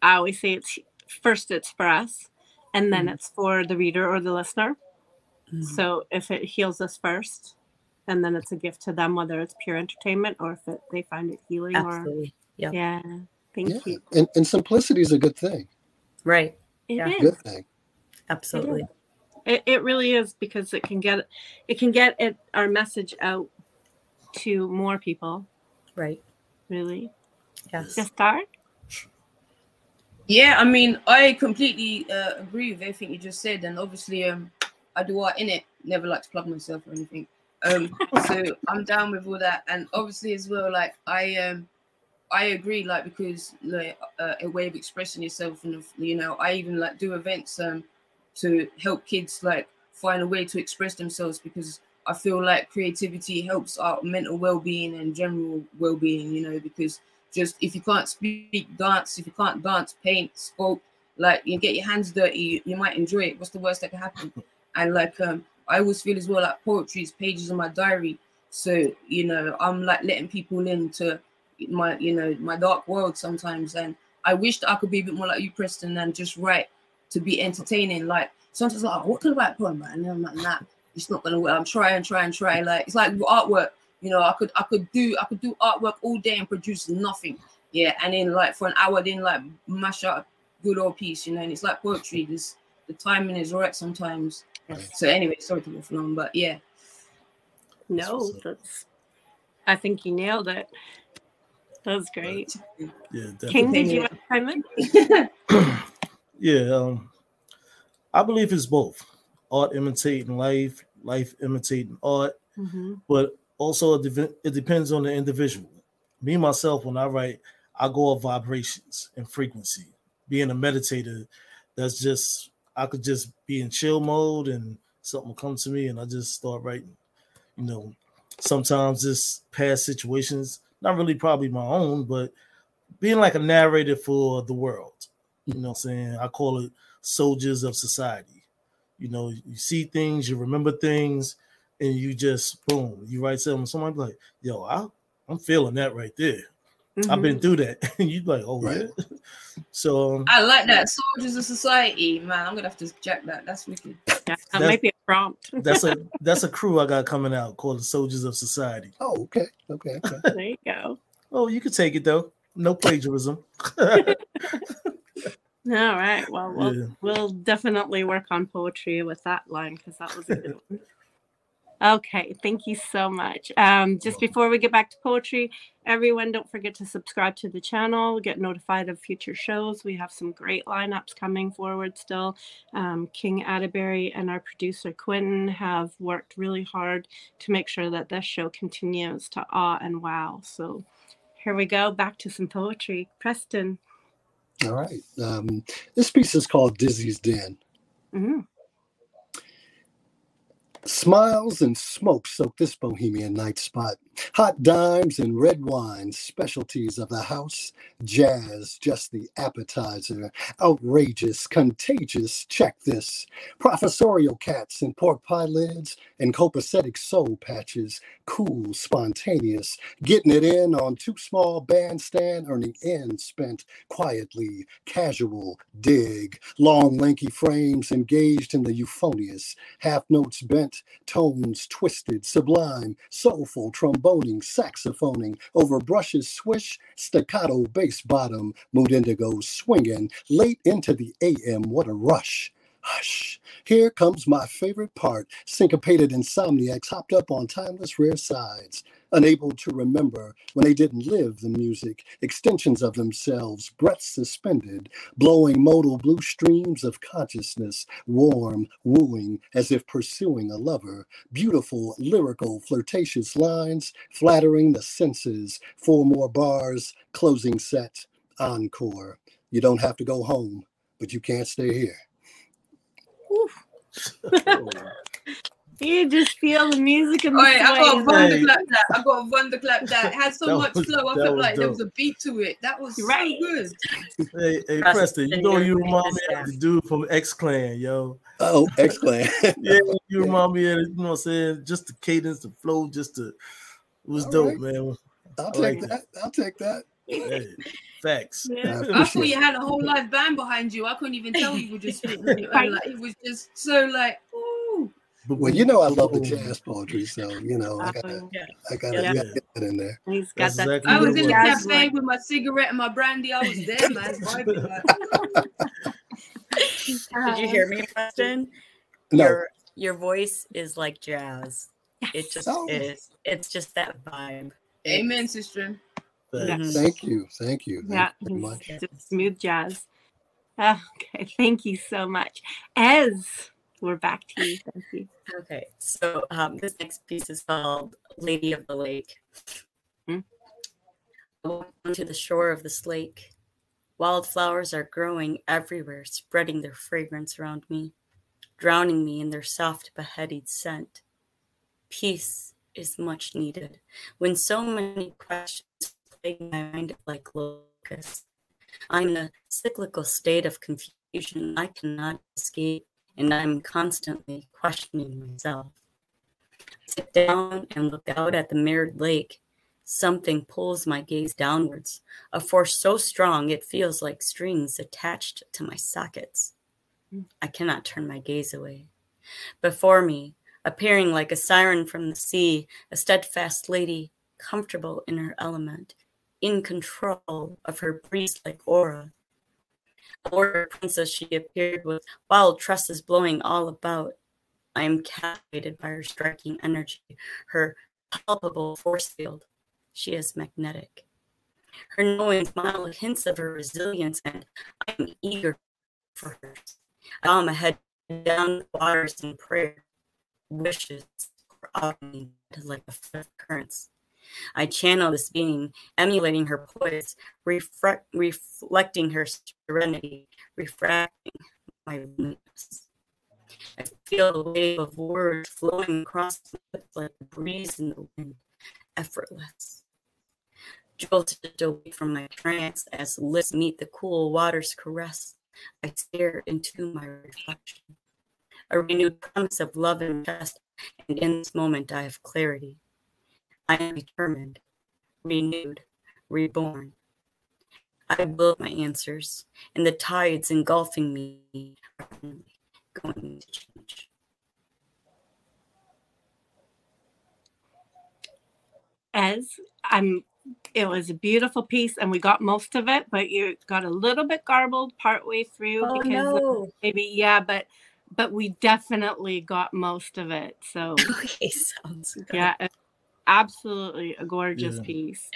I always say it's first it's for us, and then Mhm. it's for the reader or the listener. mhm. So if it heals us first, and then it's a gift to them, whether it's pure entertainment or if it, they find it healing or absolutely yep yeah. Thank Yeah. you. And, and simplicity is a good thing. right It Yeah. is. Good thing. absolutely It, it really is because it can get it can get it our message out to more people. right Really, yes just start. Yeah, I mean, I completely uh, agree with everything you just said, and obviously, um, I do art in it. Never like to plug myself or anything. Um, so I'm down with all that, and obviously as well, like I um, I agree, like because like uh, a way of expressing yourself, and you know, I even like do events um to help kids like find a way to express themselves because I feel like creativity helps our mental well-being and general well-being. You know, because just if you can't speak, dance. If you can't dance, paint, sculpt. Like you get your hands dirty, you, you might enjoy it. What's the worst that can happen? And like um, I always feel as well like poetry is pages in my diary. So you know, I'm like letting people into my you know my dark world sometimes. And I wish that I could be a bit more like you, Preston, and just write to be entertaining. Like sometimes like, oh, what can I write a poem? And I'm like, nah, it's not gonna work. I'm trying, trying, trying. Like it's like artwork. You know, I could I could do I could do artwork all day and produce nothing. Yeah, and then like for an hour, then like mash out a good old piece. You know, and it's like poetry. This the timing is right sometimes. So anyway, sorry to go for long, but yeah. No, that's. I think you nailed it. That was great. Yeah, King, definitely. did you want to chime in? Yeah, um, I believe it's both art imitating life, life imitating art, Mhm. but also it, dep- it depends on the individual. Me myself, when I write, I go off vibrations and frequency. Being a meditator, that's just I could just be in chill mode and something will come to me and I just start writing. You know, sometimes it's past situations, not really probably my own, but being like a narrator for the world. You know I'm saying? I call it soldiers of society. You know, you see things, you remember things, and you just boom, you write something. Somebody like, yo, I, I'm feeling that right there. I've Mhm. been through that. And <laughs> you like, oh Right. yeah. So um, I like that. Soldiers of society, man. I'm gonna have to check that. That's wicked. Yeah, that That's- might be a prompt. <laughs> that's a <laughs> that's a crew I got coming out called the Soldiers of Society. Oh, okay, okay, okay. there you go. Oh, you could take it though. No plagiarism. All right. Well, we'll, Yeah. we'll definitely work on poetry with that line because that was a good one. Okay, thank you so much. Um, just before we get back to poetry, everyone don't forget to subscribe to the channel, get notified of future shows. We have some great lineups coming forward still. Um, King Atterbury and our producer Quinten have worked really hard to make sure that this show continues to awe and wow. So here we go, back to some poetry. Preston. All right. Um, this piece is called Dizzy's Den. Mhm. Smiles and smoke soak this bohemian night spot. Hot dimes and red wine, specialties of the house. Jazz, just the appetizer. Outrageous, contagious, check this. Professorial cats and pork pie lids and copacetic soul patches. Cool, spontaneous. Getting it in on too small bandstand, earning ends spent quietly, casual, dig. Long, lanky frames engaged in the euphonious. Half notes bent, tones twisted, sublime, soulful, tromboning, saxophoning, over brushes swish, staccato bass bottom, mood indigo swinging, late into the AM, what a rush. Hush, here comes my favorite part. Syncopated insomniacs hopped up on timeless rare sides, unable to remember when they didn't live the music, extensions of themselves, breaths suspended, blowing modal blue streams of consciousness, warm, wooing, as if pursuing a lover, beautiful, lyrical, flirtatious lines, flattering the senses, four more bars, closing set, encore. You don't have to go home, but you can't stay here. <laughs> You just feel the music and the All right, I got a sway. Thunderclap that. I got a thunderclap that. It had so That much was- flow. I that felt was like there was a beat to it. That was Right. so good. Hey, hey, Preston, Preston, you know you're you remind me of the dude from X Clan, yo. Oh, X Clan. <laughs> Yeah, you remind me of, you know what I'm saying? Just the cadence, the flow, just the, it was All dope, right. man. I'll take like that. I'll take that. Hey, facts. Yeah. I <laughs> thought you had a whole live band behind you. I couldn't even tell you were just spitting on your own. Like it was just so like, ooh. Well, you know I love the jazz poetry, so you know I gotta, Um, I gotta, Yeah. I gotta get that in there. He's got That's that. exactly I was in the cafe line. with my cigarette and my brandy. I was there, man. <laughs> vibing, <laughs> Did you hear me, Preston? No, Your your voice is like jazz. It just Oh. is. It's just that vibe. Amen, sister. Facts. thank you, thank you, thank Yeah, you very much. smooth jazz. Okay, thank you so much. Ez, we're back to you. Thank you. Okay, so um, this next piece is called "Lady of the Lake." Hmm. walk to the shore of this lake. Wildflowers are growing everywhere, spreading their fragrance around me, drowning me in their soft, beheaded scent. Peace is much needed when so many questions my mind like locusts. I'm in a cyclical state of confusion I cannot escape, and I'm constantly questioning myself. I sit down and look out at the mirrored lake. Something pulls my gaze downwards, a force so strong it feels like strings attached to my sockets. I cannot turn my gaze away. Before me, appearing like a siren from the sea, a steadfast lady, comfortable in her element, in control of her priest like aura. A warrior princess she appeared with wild tresses blowing all about. I am captivated by her striking energy, her palpable force field. She is magnetic. Her knowing smile hints of her resilience, and I am eager for her. I bow my head down the waters in prayer. Wishes me like a currents. I channel this being, emulating her poise, refre- reflecting her serenity, refracting my weakness. I feel the wave of words flowing across my lips like a breeze in the wind, effortless. Jolted away from my trance as lips meet the cool water's caress, I stare into my reflection. A renewed promise of love and trust, and in this moment I have clarity. I am determined, renewed, reborn. I will my answers, and the tides engulfing me are going to change. As I'm it was a beautiful piece and we got most of it, but you got a little bit garbled partway through Oh because no. maybe yeah, but but we definitely got most of it. So <laughs> Okay, sounds good. yeah, absolutely a gorgeous Yeah. piece.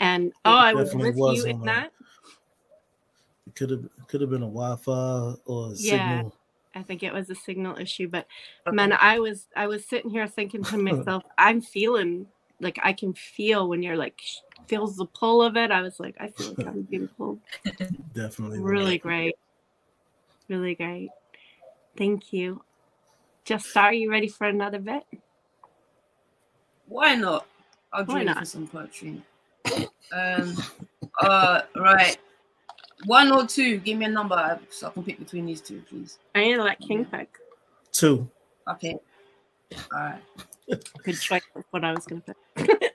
And oh, I was with was you in a- that. It could have could have been a Wi-Fi or a Yeah. signal. I think it was a signal issue, but man, I was I was sitting here thinking to myself, <laughs> I'm feeling like I can feel when you're like feels the pull of it. I was like, I feel like I'm being pulled. <laughs> Definitely. Really great, really great. Thank you. Just are you ready for another bit? Why not? I'll Why join not? for some poetry. Um, uh, right. One or two. Give me a number so I can pick between these two, please. I need to let King pick. Two. Okay. All right. Good choice. That's what I was gonna pick. <laughs>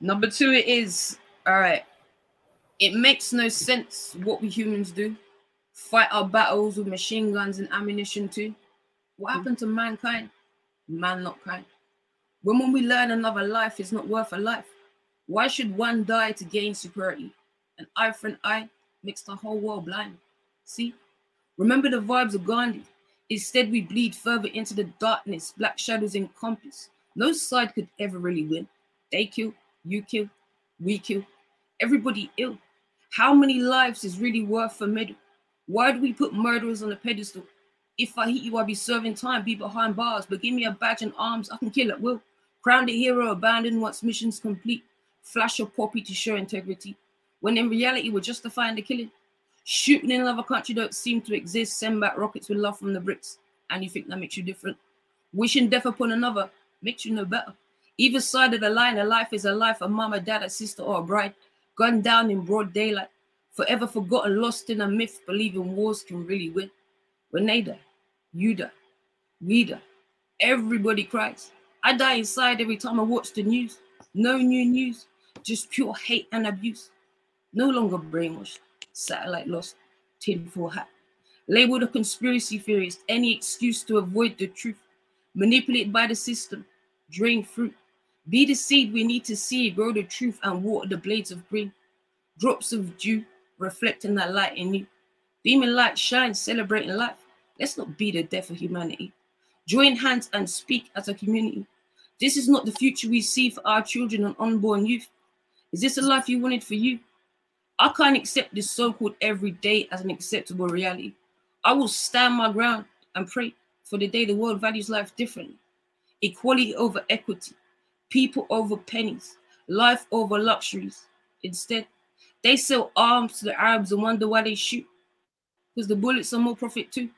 Number two, it is all right. It makes no sense what we humans do. Fight our battles with machine guns and ammunition too. What happened to mankind? Man, not kind. When when we learn another life is not worth a life, why should one die to gain superiority? An eye for an eye makes the whole world blind. See, remember the vibes of Gandhi. Instead, we bleed further into the darkness. Black shadows encompass. No side could ever really win. They kill, you kill, we kill, everybody ill. How many lives is really worth a medal? Why do we put murderers on a pedestal? If I hit you, I'll be serving time, be behind bars, but give me a badge and arms, I can kill at will. Crown the hero, abandoned once mission's complete. Flash a poppy to show integrity. When in reality, we're justifying the killing. Shooting in another country don't seem to exist. Send back rockets with love from the bricks. And you think that makes you different? Wishing death upon another makes you no better. Either side of the line, a life is a life, a mama, dad, a sister, or a bride. Gunned down in broad daylight. Forever forgotten, lost in a myth, believing wars can really win. When they you die, we die. Everybody cries. I die inside every time I watch the news. No new news, just pure hate and abuse. No longer brainwashed, satellite lost, tinfoil hat. Labeled a conspiracy theorist, any excuse to avoid the truth. Manipulated by the system, drain fruit. Be the seed we need to see, grow the truth and water the blades of green. Drops of dew, reflecting that light in you. Beaming light shines, celebrating life. Let's not be the death of humanity. Join hands and speak as a community. This is not the future we see for our children and unborn youth. Is this a life you wanted for you? I can't accept this so called everyday as an acceptable reality. I will stand my ground and pray for the day the world values life differently. Equality over equity, people over pennies, life over luxuries. Instead, they sell arms to the Arabs and wonder why they shoot. Because the bullets are more profit too.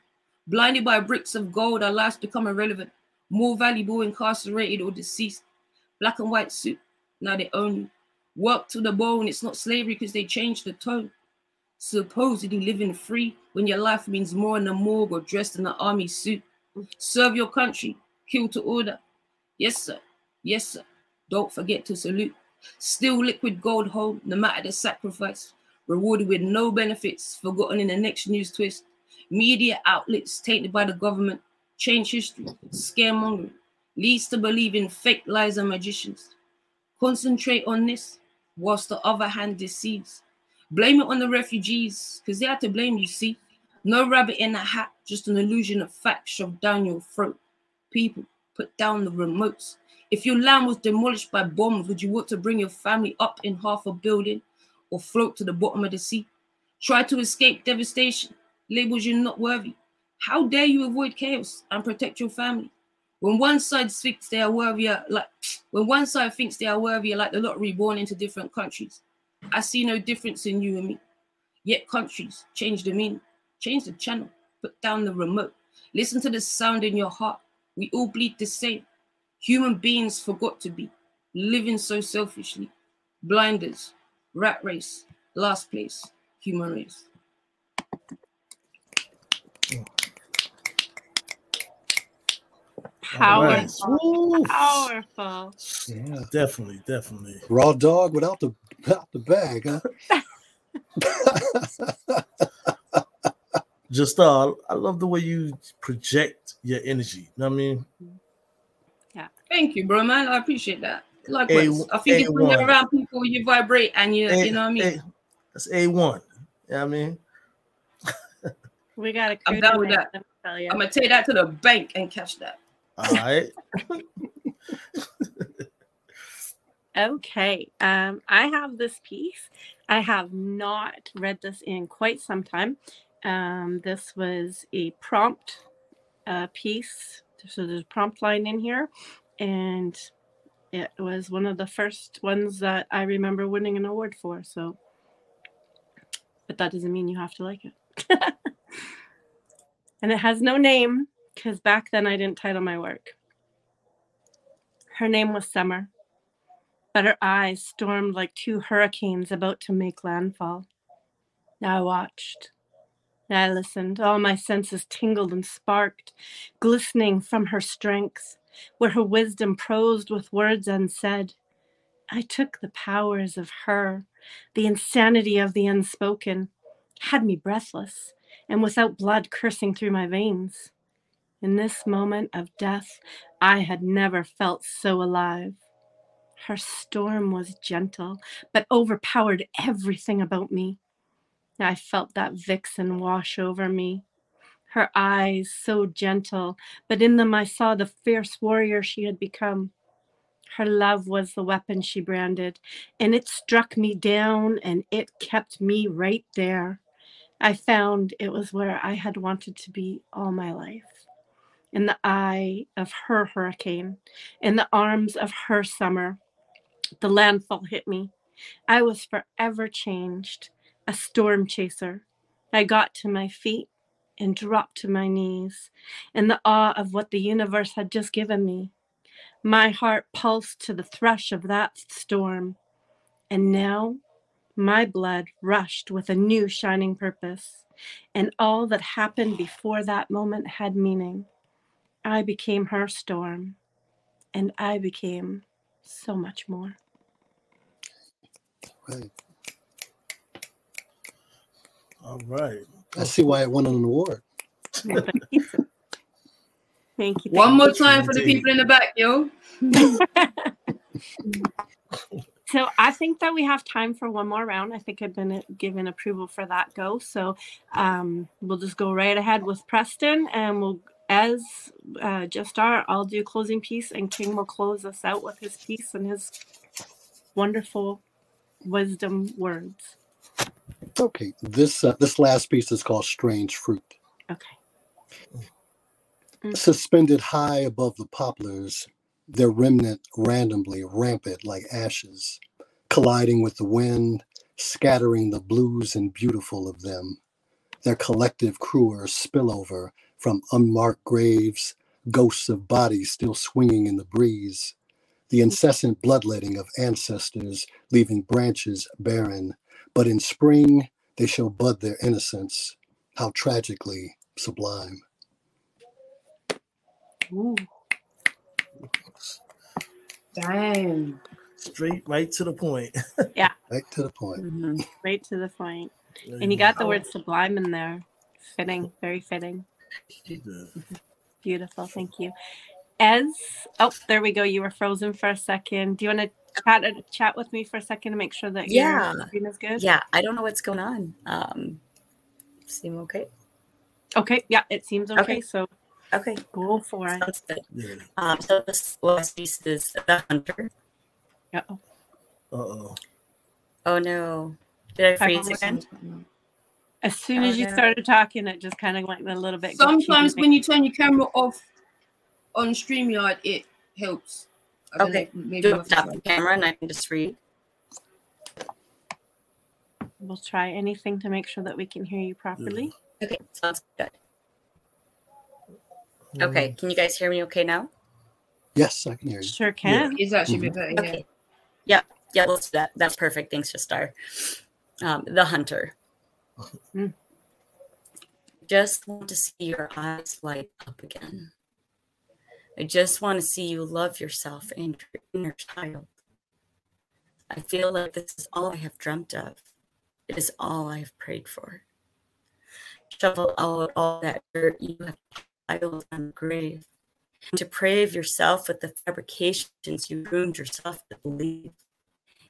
Blinded by bricks of gold, our lives become irrelevant, more valuable, incarcerated, or deceased. Black and white suit, now they own you. Work to the bone, it's not slavery because they changed the tone. Supposedly living free when your life means more in the morgue or dressed in an army suit. Serve your country, kill to order. Yes, sir. Yes, sir. Don't forget to salute. Still liquid gold home, no matter the sacrifice. Rewarded with no benefits, forgotten in the next news twist. Media outlets tainted by the government, change history, scaremongering, leads to believe in fake lies and magicians. Concentrate on this, whilst the other hand deceives. Blame it on the refugees, because they had to blame, you see. No rabbit in a hat, just an illusion of fact shoved down your throat. People, put down the remotes. If your land was demolished by bombs, would you want to bring your family up in half a building or float to the bottom of the sea? Try to escape devastation, labels you not worthy. How dare you avoid chaos and protect your family? When one side thinks they are worthier, like when one side thinks they are worthier, like the lottery born into different countries, I see no difference in you and me. Yet countries change the meaning, change the channel, put down the remote, listen to the sound in your heart. We all bleed the same. Human beings forgot to be, living so selfishly. Blinders, rat race, last place, human race. Powerful. Woo. Powerful. Yeah. Definitely, definitely. Raw dog without the without the bag, huh? <laughs> Just uh, I love the way you project your energy. You know what I mean? Yeah. Thank you, bro, man. I appreciate that. Likewise. A- I think it's when you're around people, you vibrate and you, A- you know what I mean? A- that's A one. You know what I mean? We got a I'm crew down with that. let me tell you. I'm gonna take that to the bank and catch that. All right. Okay. Um, I have this piece. I have not read this in quite some time. Um, this was a prompt uh, piece. So there's a prompt line in here. And it was one of the first ones that I remember winning an award for. So, but that doesn't mean you have to like it. <laughs> and it has no name because back then I didn't title my work. Her name was Summer but her eyes stormed like two hurricanes about to make landfall. I watched. I listened. All my senses tingled and sparked, glistening from her strength, where her wisdom prosed with words unsaid. I took the powers of her, the insanity of the unspoken, had me breathless and without blood coursing through my veins. In this moment of death, I had never felt so alive. Her storm was gentle, but overpowered everything about me. I felt that vixen wash over me. Her eyes so gentle, but in them I saw the fierce warrior she had become. Her love was the weapon she branded, and it struck me down and it kept me right there. I found it was where I had wanted to be all my life. In the eye of her hurricane, in the arms of her summer, the landfall hit me. I was forever changed, a storm chaser. I got to my feet and dropped to my knees in the awe of what the universe had just given me. My heart pulsed to the thrush of that storm. And now my blood rushed with a new shining purpose. And all that happened before that moment had meaning. I became her storm, and I became so much more. Right. All right. I see why it won an award. Thank you. Thank you. One more you, time for the people in the back, yo. <laughs> So I think that we have time for one more round. I think I've been given approval for that go. So um, we'll just go right ahead with Preston, and we'll, as uh, just are, I'll do a closing piece, and King will close us out with his piece and his wonderful wisdom words. Okay, this uh, this last piece is called "Strange Fruit." Okay. Suspended high above the poplars, their remnant randomly rampant like ashes, colliding with the wind, scattering the blues and beautiful of them. Their collective crewers spill over from unmarked graves, ghosts of bodies still swinging in the breeze, the incessant bloodletting of ancestors leaving branches barren, but in spring they shall bud their innocence. How tragically sublime. Ooh. Damn. Straight right to the point. <laughs> Yeah. right to the point. Mhm. Right to the point. And you got the word sublime in there. Fitting, very fitting. Yeah. Beautiful. Thank you. Ez, oh, there we go. You were frozen for a second. Do you want to chat, uh, chat with me for a second to make sure that Yeah. your screen is good? Yeah, I don't know what's going on. Um, seem okay? Okay. Yeah, it seems okay. Okay. So Okay, go for it. sounds good. Yeah. Um, so this last piece is the hunter. Uh-oh. Uh oh. Oh no, did I freeze Hi, again? As soon Oh, as you no. started talking, it just kind of went a little bit. Sometimes when you turn your camera off on StreamYard, it helps. I Okay, know, maybe Do you it have to stop the camera and I can just read. we'll try anything to make sure that we can hear you properly. Okay, sounds good. Mm-hmm. Okay, can you guys hear me okay now? Yes, I can hear you. Sure can. It's actually a bit better. Yeah. Okay. Yeah, yeah, let's do that. That's perfect. Thanks, Star. Um, the hunter. Mm. Just want to see your eyes light up again. I just want to see you love yourself and your inner child. I feel like this is all I have dreamt of. It is all I have prayed for. Shovel out all that dirt you have piled on the grave and to brave yourself with the fabrications you groomed yourself to believe.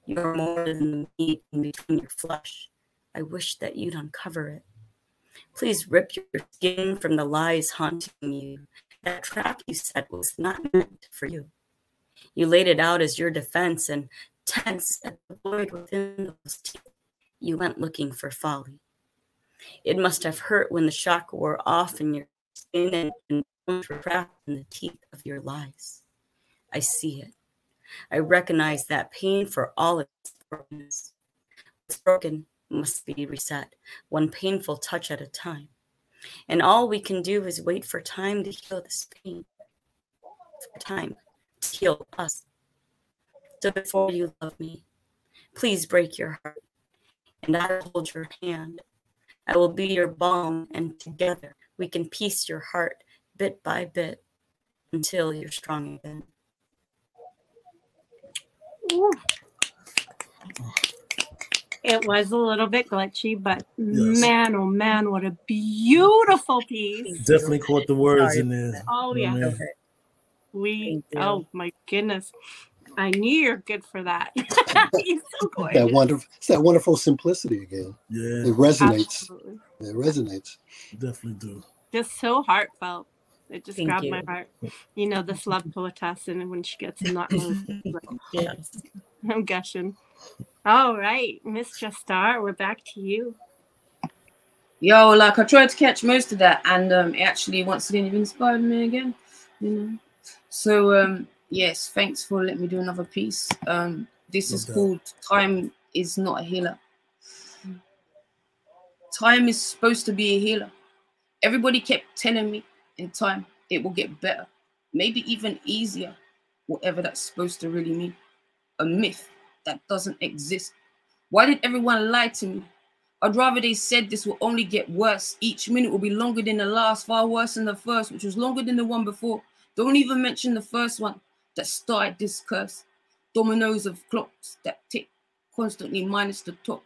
You are more than the meat in between your flesh. I wish that you'd uncover it. Please rip your skin from the lies haunting you. That trap you set was not meant for you. You laid it out as your defense, and tense at the void within those teeth, you went looking for folly. It must have hurt when the shock wore off and your skin and, bones were trapped in the teeth of your lies. I see it. I recognize that pain for all its brokenness. What's broken must be reset, one painful touch at a time. And all we can do is wait for time to heal this pain, for time to heal us. So before you love me, please break your heart, and I will hold your hand. I will be your balm, and together we can piece your heart bit by bit until you're strong again. It was a little bit glitchy, but Yes. man, oh man, what a beautiful piece. Definitely caught the words Sorry. in there. Oh, You know yeah. what I mean? We, oh my goodness. I knew you're good for that. <laughs> You're so <laughs> That wonderful, it's that wonderful simplicity again. Yeah, It resonates. Absolutely. It resonates. definitely do. Just so heartfelt. It just Thank grabbed you. my heart. You know, this love poetess, and when she gets in that mood, <laughs> like, Yes. I'm gushing. All right, Miss Star, we're back to you. Yo, like I tried to catch most of that, and um, actually once again you've inspired me again. You know. So um, yes, thanks for letting me do another piece. Um, this No is doubt. called "Time is Not a Healer." Time is supposed to be a healer. Everybody kept telling me in time it will get better, maybe even easier, whatever that's supposed to really mean. A myth that doesn't exist. Why did everyone lie to me? I'd rather they said this will only get worse. Each minute will be longer than the last, far worse than the first, which was longer than the one before. Don't even mention the first one that started this curse. Dominoes of clocks that tick constantly minus the top.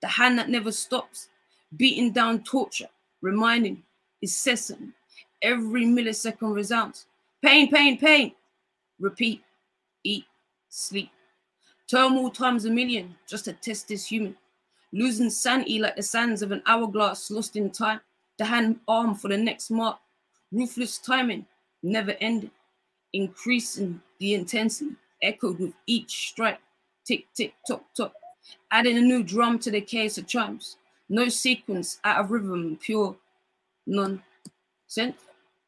The hand that never stops, beating down torture, reminding, incessant. Every millisecond resounds. Pain, pain, pain. Repeat, eat, sleep. Turmoil times a million just to test this human. Losing sanity like the sands of an hourglass lost in time, the hand arm for the next mark, ruthless timing, never ending, increasing the intensity, echoed with each strike, tick, tick, tock, tock, adding a new drum to the chaos of chimes, no sequence out of rhythm, pure nonsense,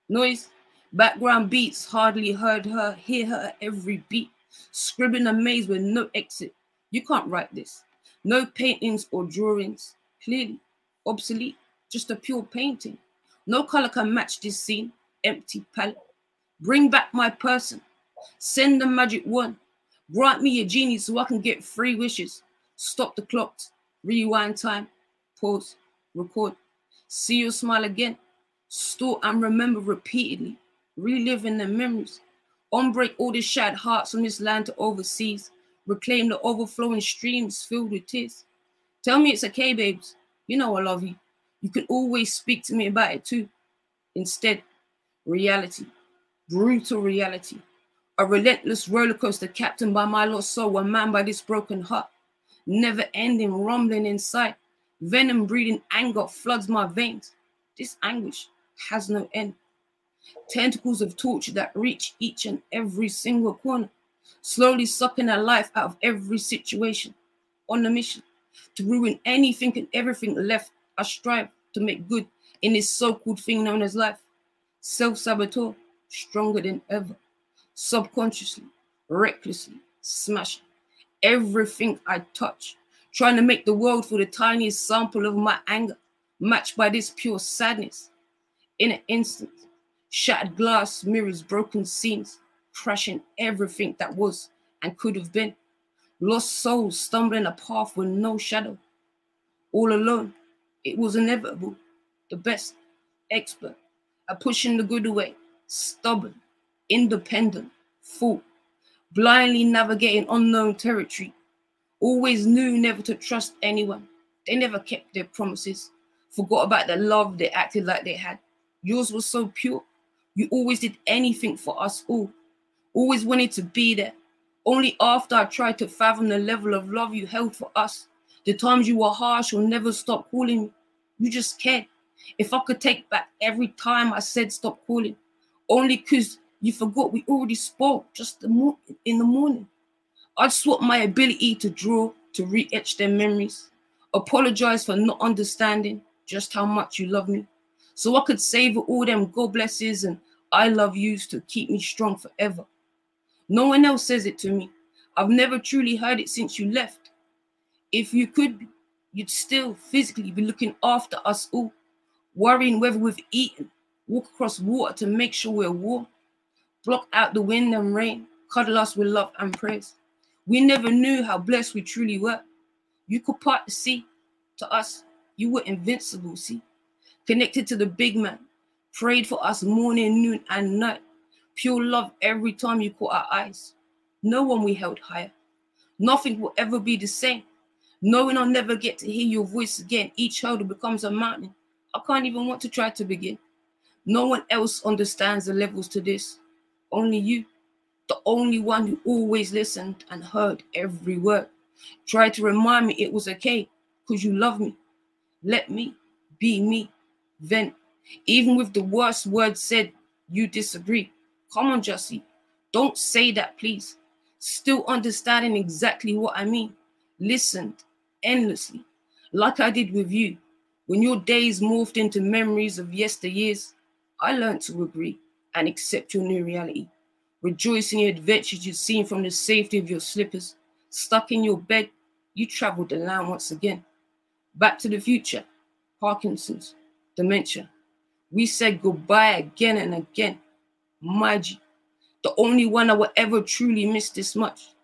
noise, Background beats hardly heard her, hear her every beat. Scribbling a maze with no exit. You can't write this. No paintings or drawings. Clearly obsolete. Just a pure painting. No color can match this scene. Empty palette. Bring back my person. Send the magic one. Grant me a genie so I can get three wishes. Stop the clocks. Rewind time. Pause. Record. See your smile again. Store and remember repeatedly. Reliving the memories. Unbreak all the shattered hearts from this land to overseas. Reclaim the overflowing streams filled with tears. Tell me it's okay, babes. You know I love you. You can always speak to me about it too. Instead, reality, brutal reality, a relentless roller coaster captained by my lost soul, a man by this broken heart, never ending, rumbling inside, venom breeding anger floods my veins. This anguish has no end. Tentacles of torture that reach each and every single corner, slowly sucking a life out of every situation, on a mission to ruin anything and everything left. I strive to make good in this so called thing known as life. Self saboteur, stronger than ever. Subconsciously, recklessly, smashing everything I touch, trying to make the world for the tiniest sample of my anger, matched by this pure sadness. In an instant, shattered glass mirrors, broken scenes, crashing everything that was and could have been. Lost souls stumbling a path with no shadow. All alone, it was inevitable. The best, expert at pushing the good away, stubborn, independent, fool, blindly navigating unknown territory. Always knew never to trust anyone. They never kept their promises, forgot about the love they acted like they had. Yours was so pure. You always did anything for us all, always wanted to be there. Only after I tried to fathom the level of love you held for us, the times you were harsh or never stopped calling me, you just cared. If I could take back every time I said stop calling, only because you forgot we already spoke just the mo- in the morning. I'd swap my ability to draw to re-etch their memories, apologize for not understanding just how much you love me, so I could savor all them God blesses and I love yous to keep me strong forever. No one else says it to me. I've never truly heard it since you left. If you could, you'd still physically be looking after us all, worrying whether we've eaten, walk across water to make sure we're warm, block out the wind and rain, cuddle us with love and praise. We never knew how blessed we truly were. You could part the sea. To us, you were invincible, see? Connected to the big man, prayed for us morning, noon, and night. Pure love every time you caught our eyes. No one we held higher. Nothing will ever be the same. Knowing I'll never get to hear your voice again, each hurdle becomes a mountain. I can't even want to try to begin. No one else understands the levels to this. Only you, the only one who always listened and heard every word. Tried to remind me it was okay because you love me. Let me be me. Then, even with the worst words said, you disagree. Come on, Jussie. Don't say that, please. Still understanding exactly what I mean. Listened endlessly, like I did with you. When your days morphed into memories of yesteryears, I learned to agree and accept your new reality. Rejoicing in your adventures you've seen from the safety of your slippers. Stuck in your bed, you traveled the land once again. Back to the future, Parkinson's, dementia. We said goodbye again and again. Maji, the only one I will ever truly miss this much.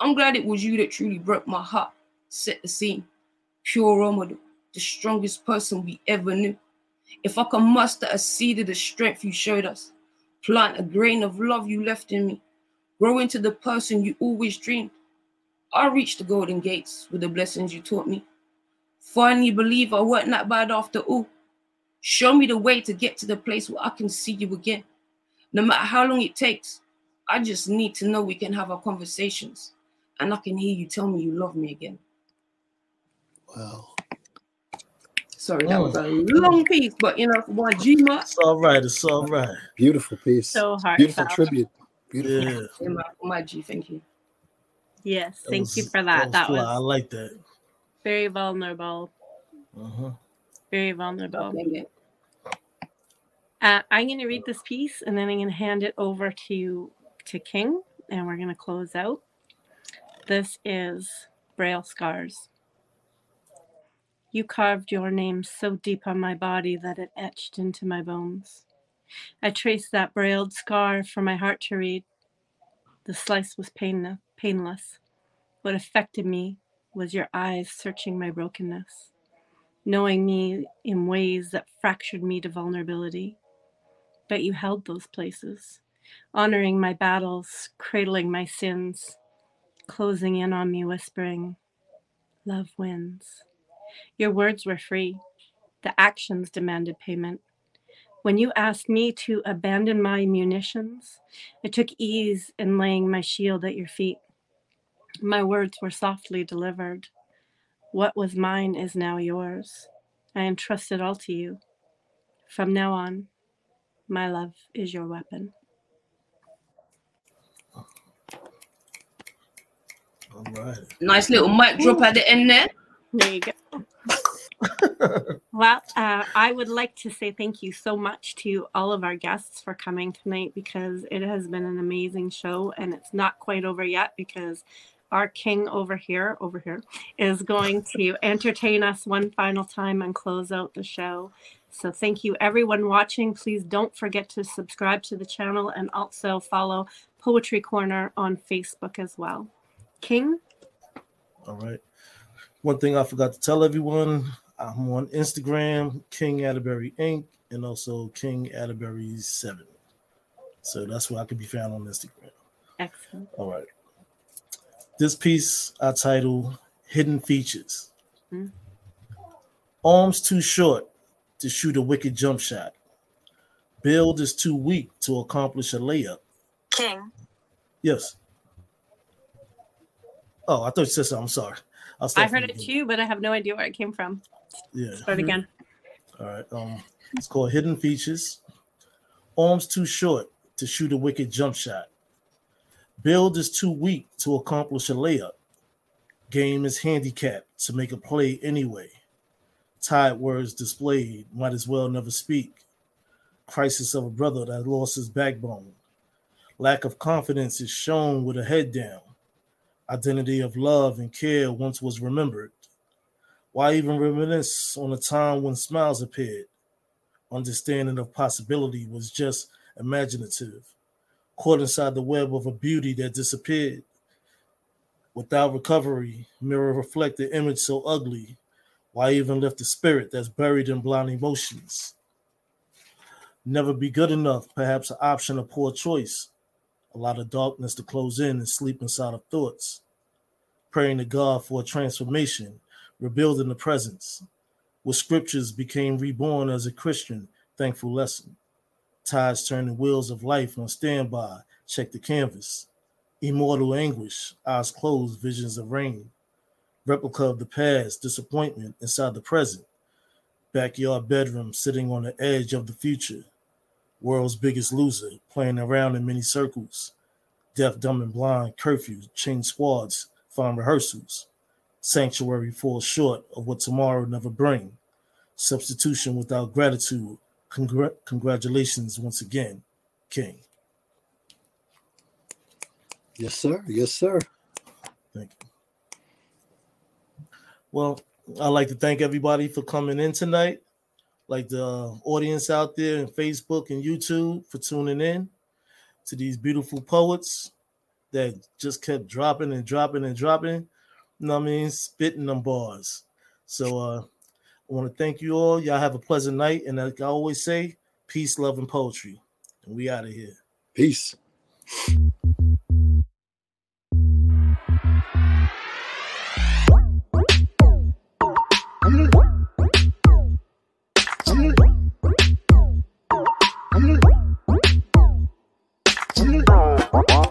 I'm glad it was you that truly broke my heart, set the scene. Pure Romado, the strongest person we ever knew. If I can muster a seed of the strength you showed us, plant a grain of love you left in me, grow into the person you always dreamed, I'll reach the golden gates with the blessings you taught me. Finally believe I weren't that bad after all. Show me the way to get to the place where I can see you again. No matter how long it takes, I just need to know we can have our conversations and I can hear you tell me you love me again. Wow. Sorry, that was a long piece, but you know, for my Gma, It's all right. It's all right. Beautiful piece. So hard. Beautiful heartfelt. tribute. Beautiful. Yeah. in my, my G, thank you. Yes, that thank you for that. That fly. I was like that. very vulnerable. Uh-huh. Very vulnerable. Uh, I'm going to read this piece and then I'm going to hand it over to to King, and we're going to close out. This is Braille Scars. You carved your name so deep on my body that it etched into my bones. I traced that brailled scar for my heart to read. The slice was pain- painless. What affected me was your eyes searching my brokenness, knowing me in ways that fractured me to vulnerability. But you held those places, honoring my battles, cradling my sins, closing in on me, whispering, Love wins. Your words were free. The actions demanded payment. When you asked me to abandon my munitions, I took ease in laying my shield at your feet. My words were softly delivered. What was mine is now yours. I entrust it all to you. From now on, my love is your weapon. All right. Nice little mic drop at the end there. There you go. <laughs> well, uh, I would like to say thank you so much to all of our guests for coming tonight because it has been an amazing show and it's not quite over yet because our king over here, over here, is going to entertain us one final time and close out the show. So thank you everyone watching. Please don't forget to subscribe to the channel and also follow Poetry Corner on Facebook as well. King? All right. One thing I forgot to tell everyone I'm on Instagram, King Atterbury Inc., and also King Atterbury 7. So that's where I can be found on Instagram. Excellent. All right. This piece I title Hidden Features. Hmm. Arms too short to shoot a wicked jump shot. Build is too weak to accomplish a layup. King. Yes. Oh, I thought you said something. I'm sorry. I heard it too, but I have no idea where it came from. Yeah. Start again. All right. Um, it's called Hidden Features. Arms too short to shoot a wicked jump shot. Build is too weak to accomplish a layup. Game is handicapped to make a play anyway. Tired words displayed, might as well never speak. Crisis of a brother that lost his backbone. Lack of confidence is shown with a head down. Identity of love and care once was remembered. Why even reminisce on a time when smiles appeared? Understanding of possibility was just imaginative, caught inside the web of a beauty that disappeared. Without recovery, mirror reflect the image so ugly. Why even lift the spirit that's buried in blind emotions? Never be good enough, perhaps an option a poor choice. A lot of darkness to close in and sleep inside of thoughts. Praying to God for a transformation, rebuilding the presence. With scriptures became reborn as a Christian, thankful lesson. Tides turning wheels of life on standby, check the canvas. Immortal anguish, eyes closed, visions of rain. Replica of the past, disappointment inside the present. Backyard bedroom sitting on the edge of the future. World's biggest loser, playing around in many circles. Deaf, dumb, and blind, curfew, chain squads, find rehearsals. Sanctuary falls short of what tomorrow never bring. Substitution without gratitude. Congr- congratulations once again, King. Yes, sir. Yes, sir. Thank you. Well, I'd like to thank everybody for coming in tonight. Like the uh, audience out there in Facebook and YouTube for tuning in to these beautiful poets that just kept dropping and dropping and dropping. You know what I mean? Spitting them bars. So uh I want to thank you all. Y'all have a pleasant night. And like I always say, peace, love, and poetry. And we out of here. Peace. King.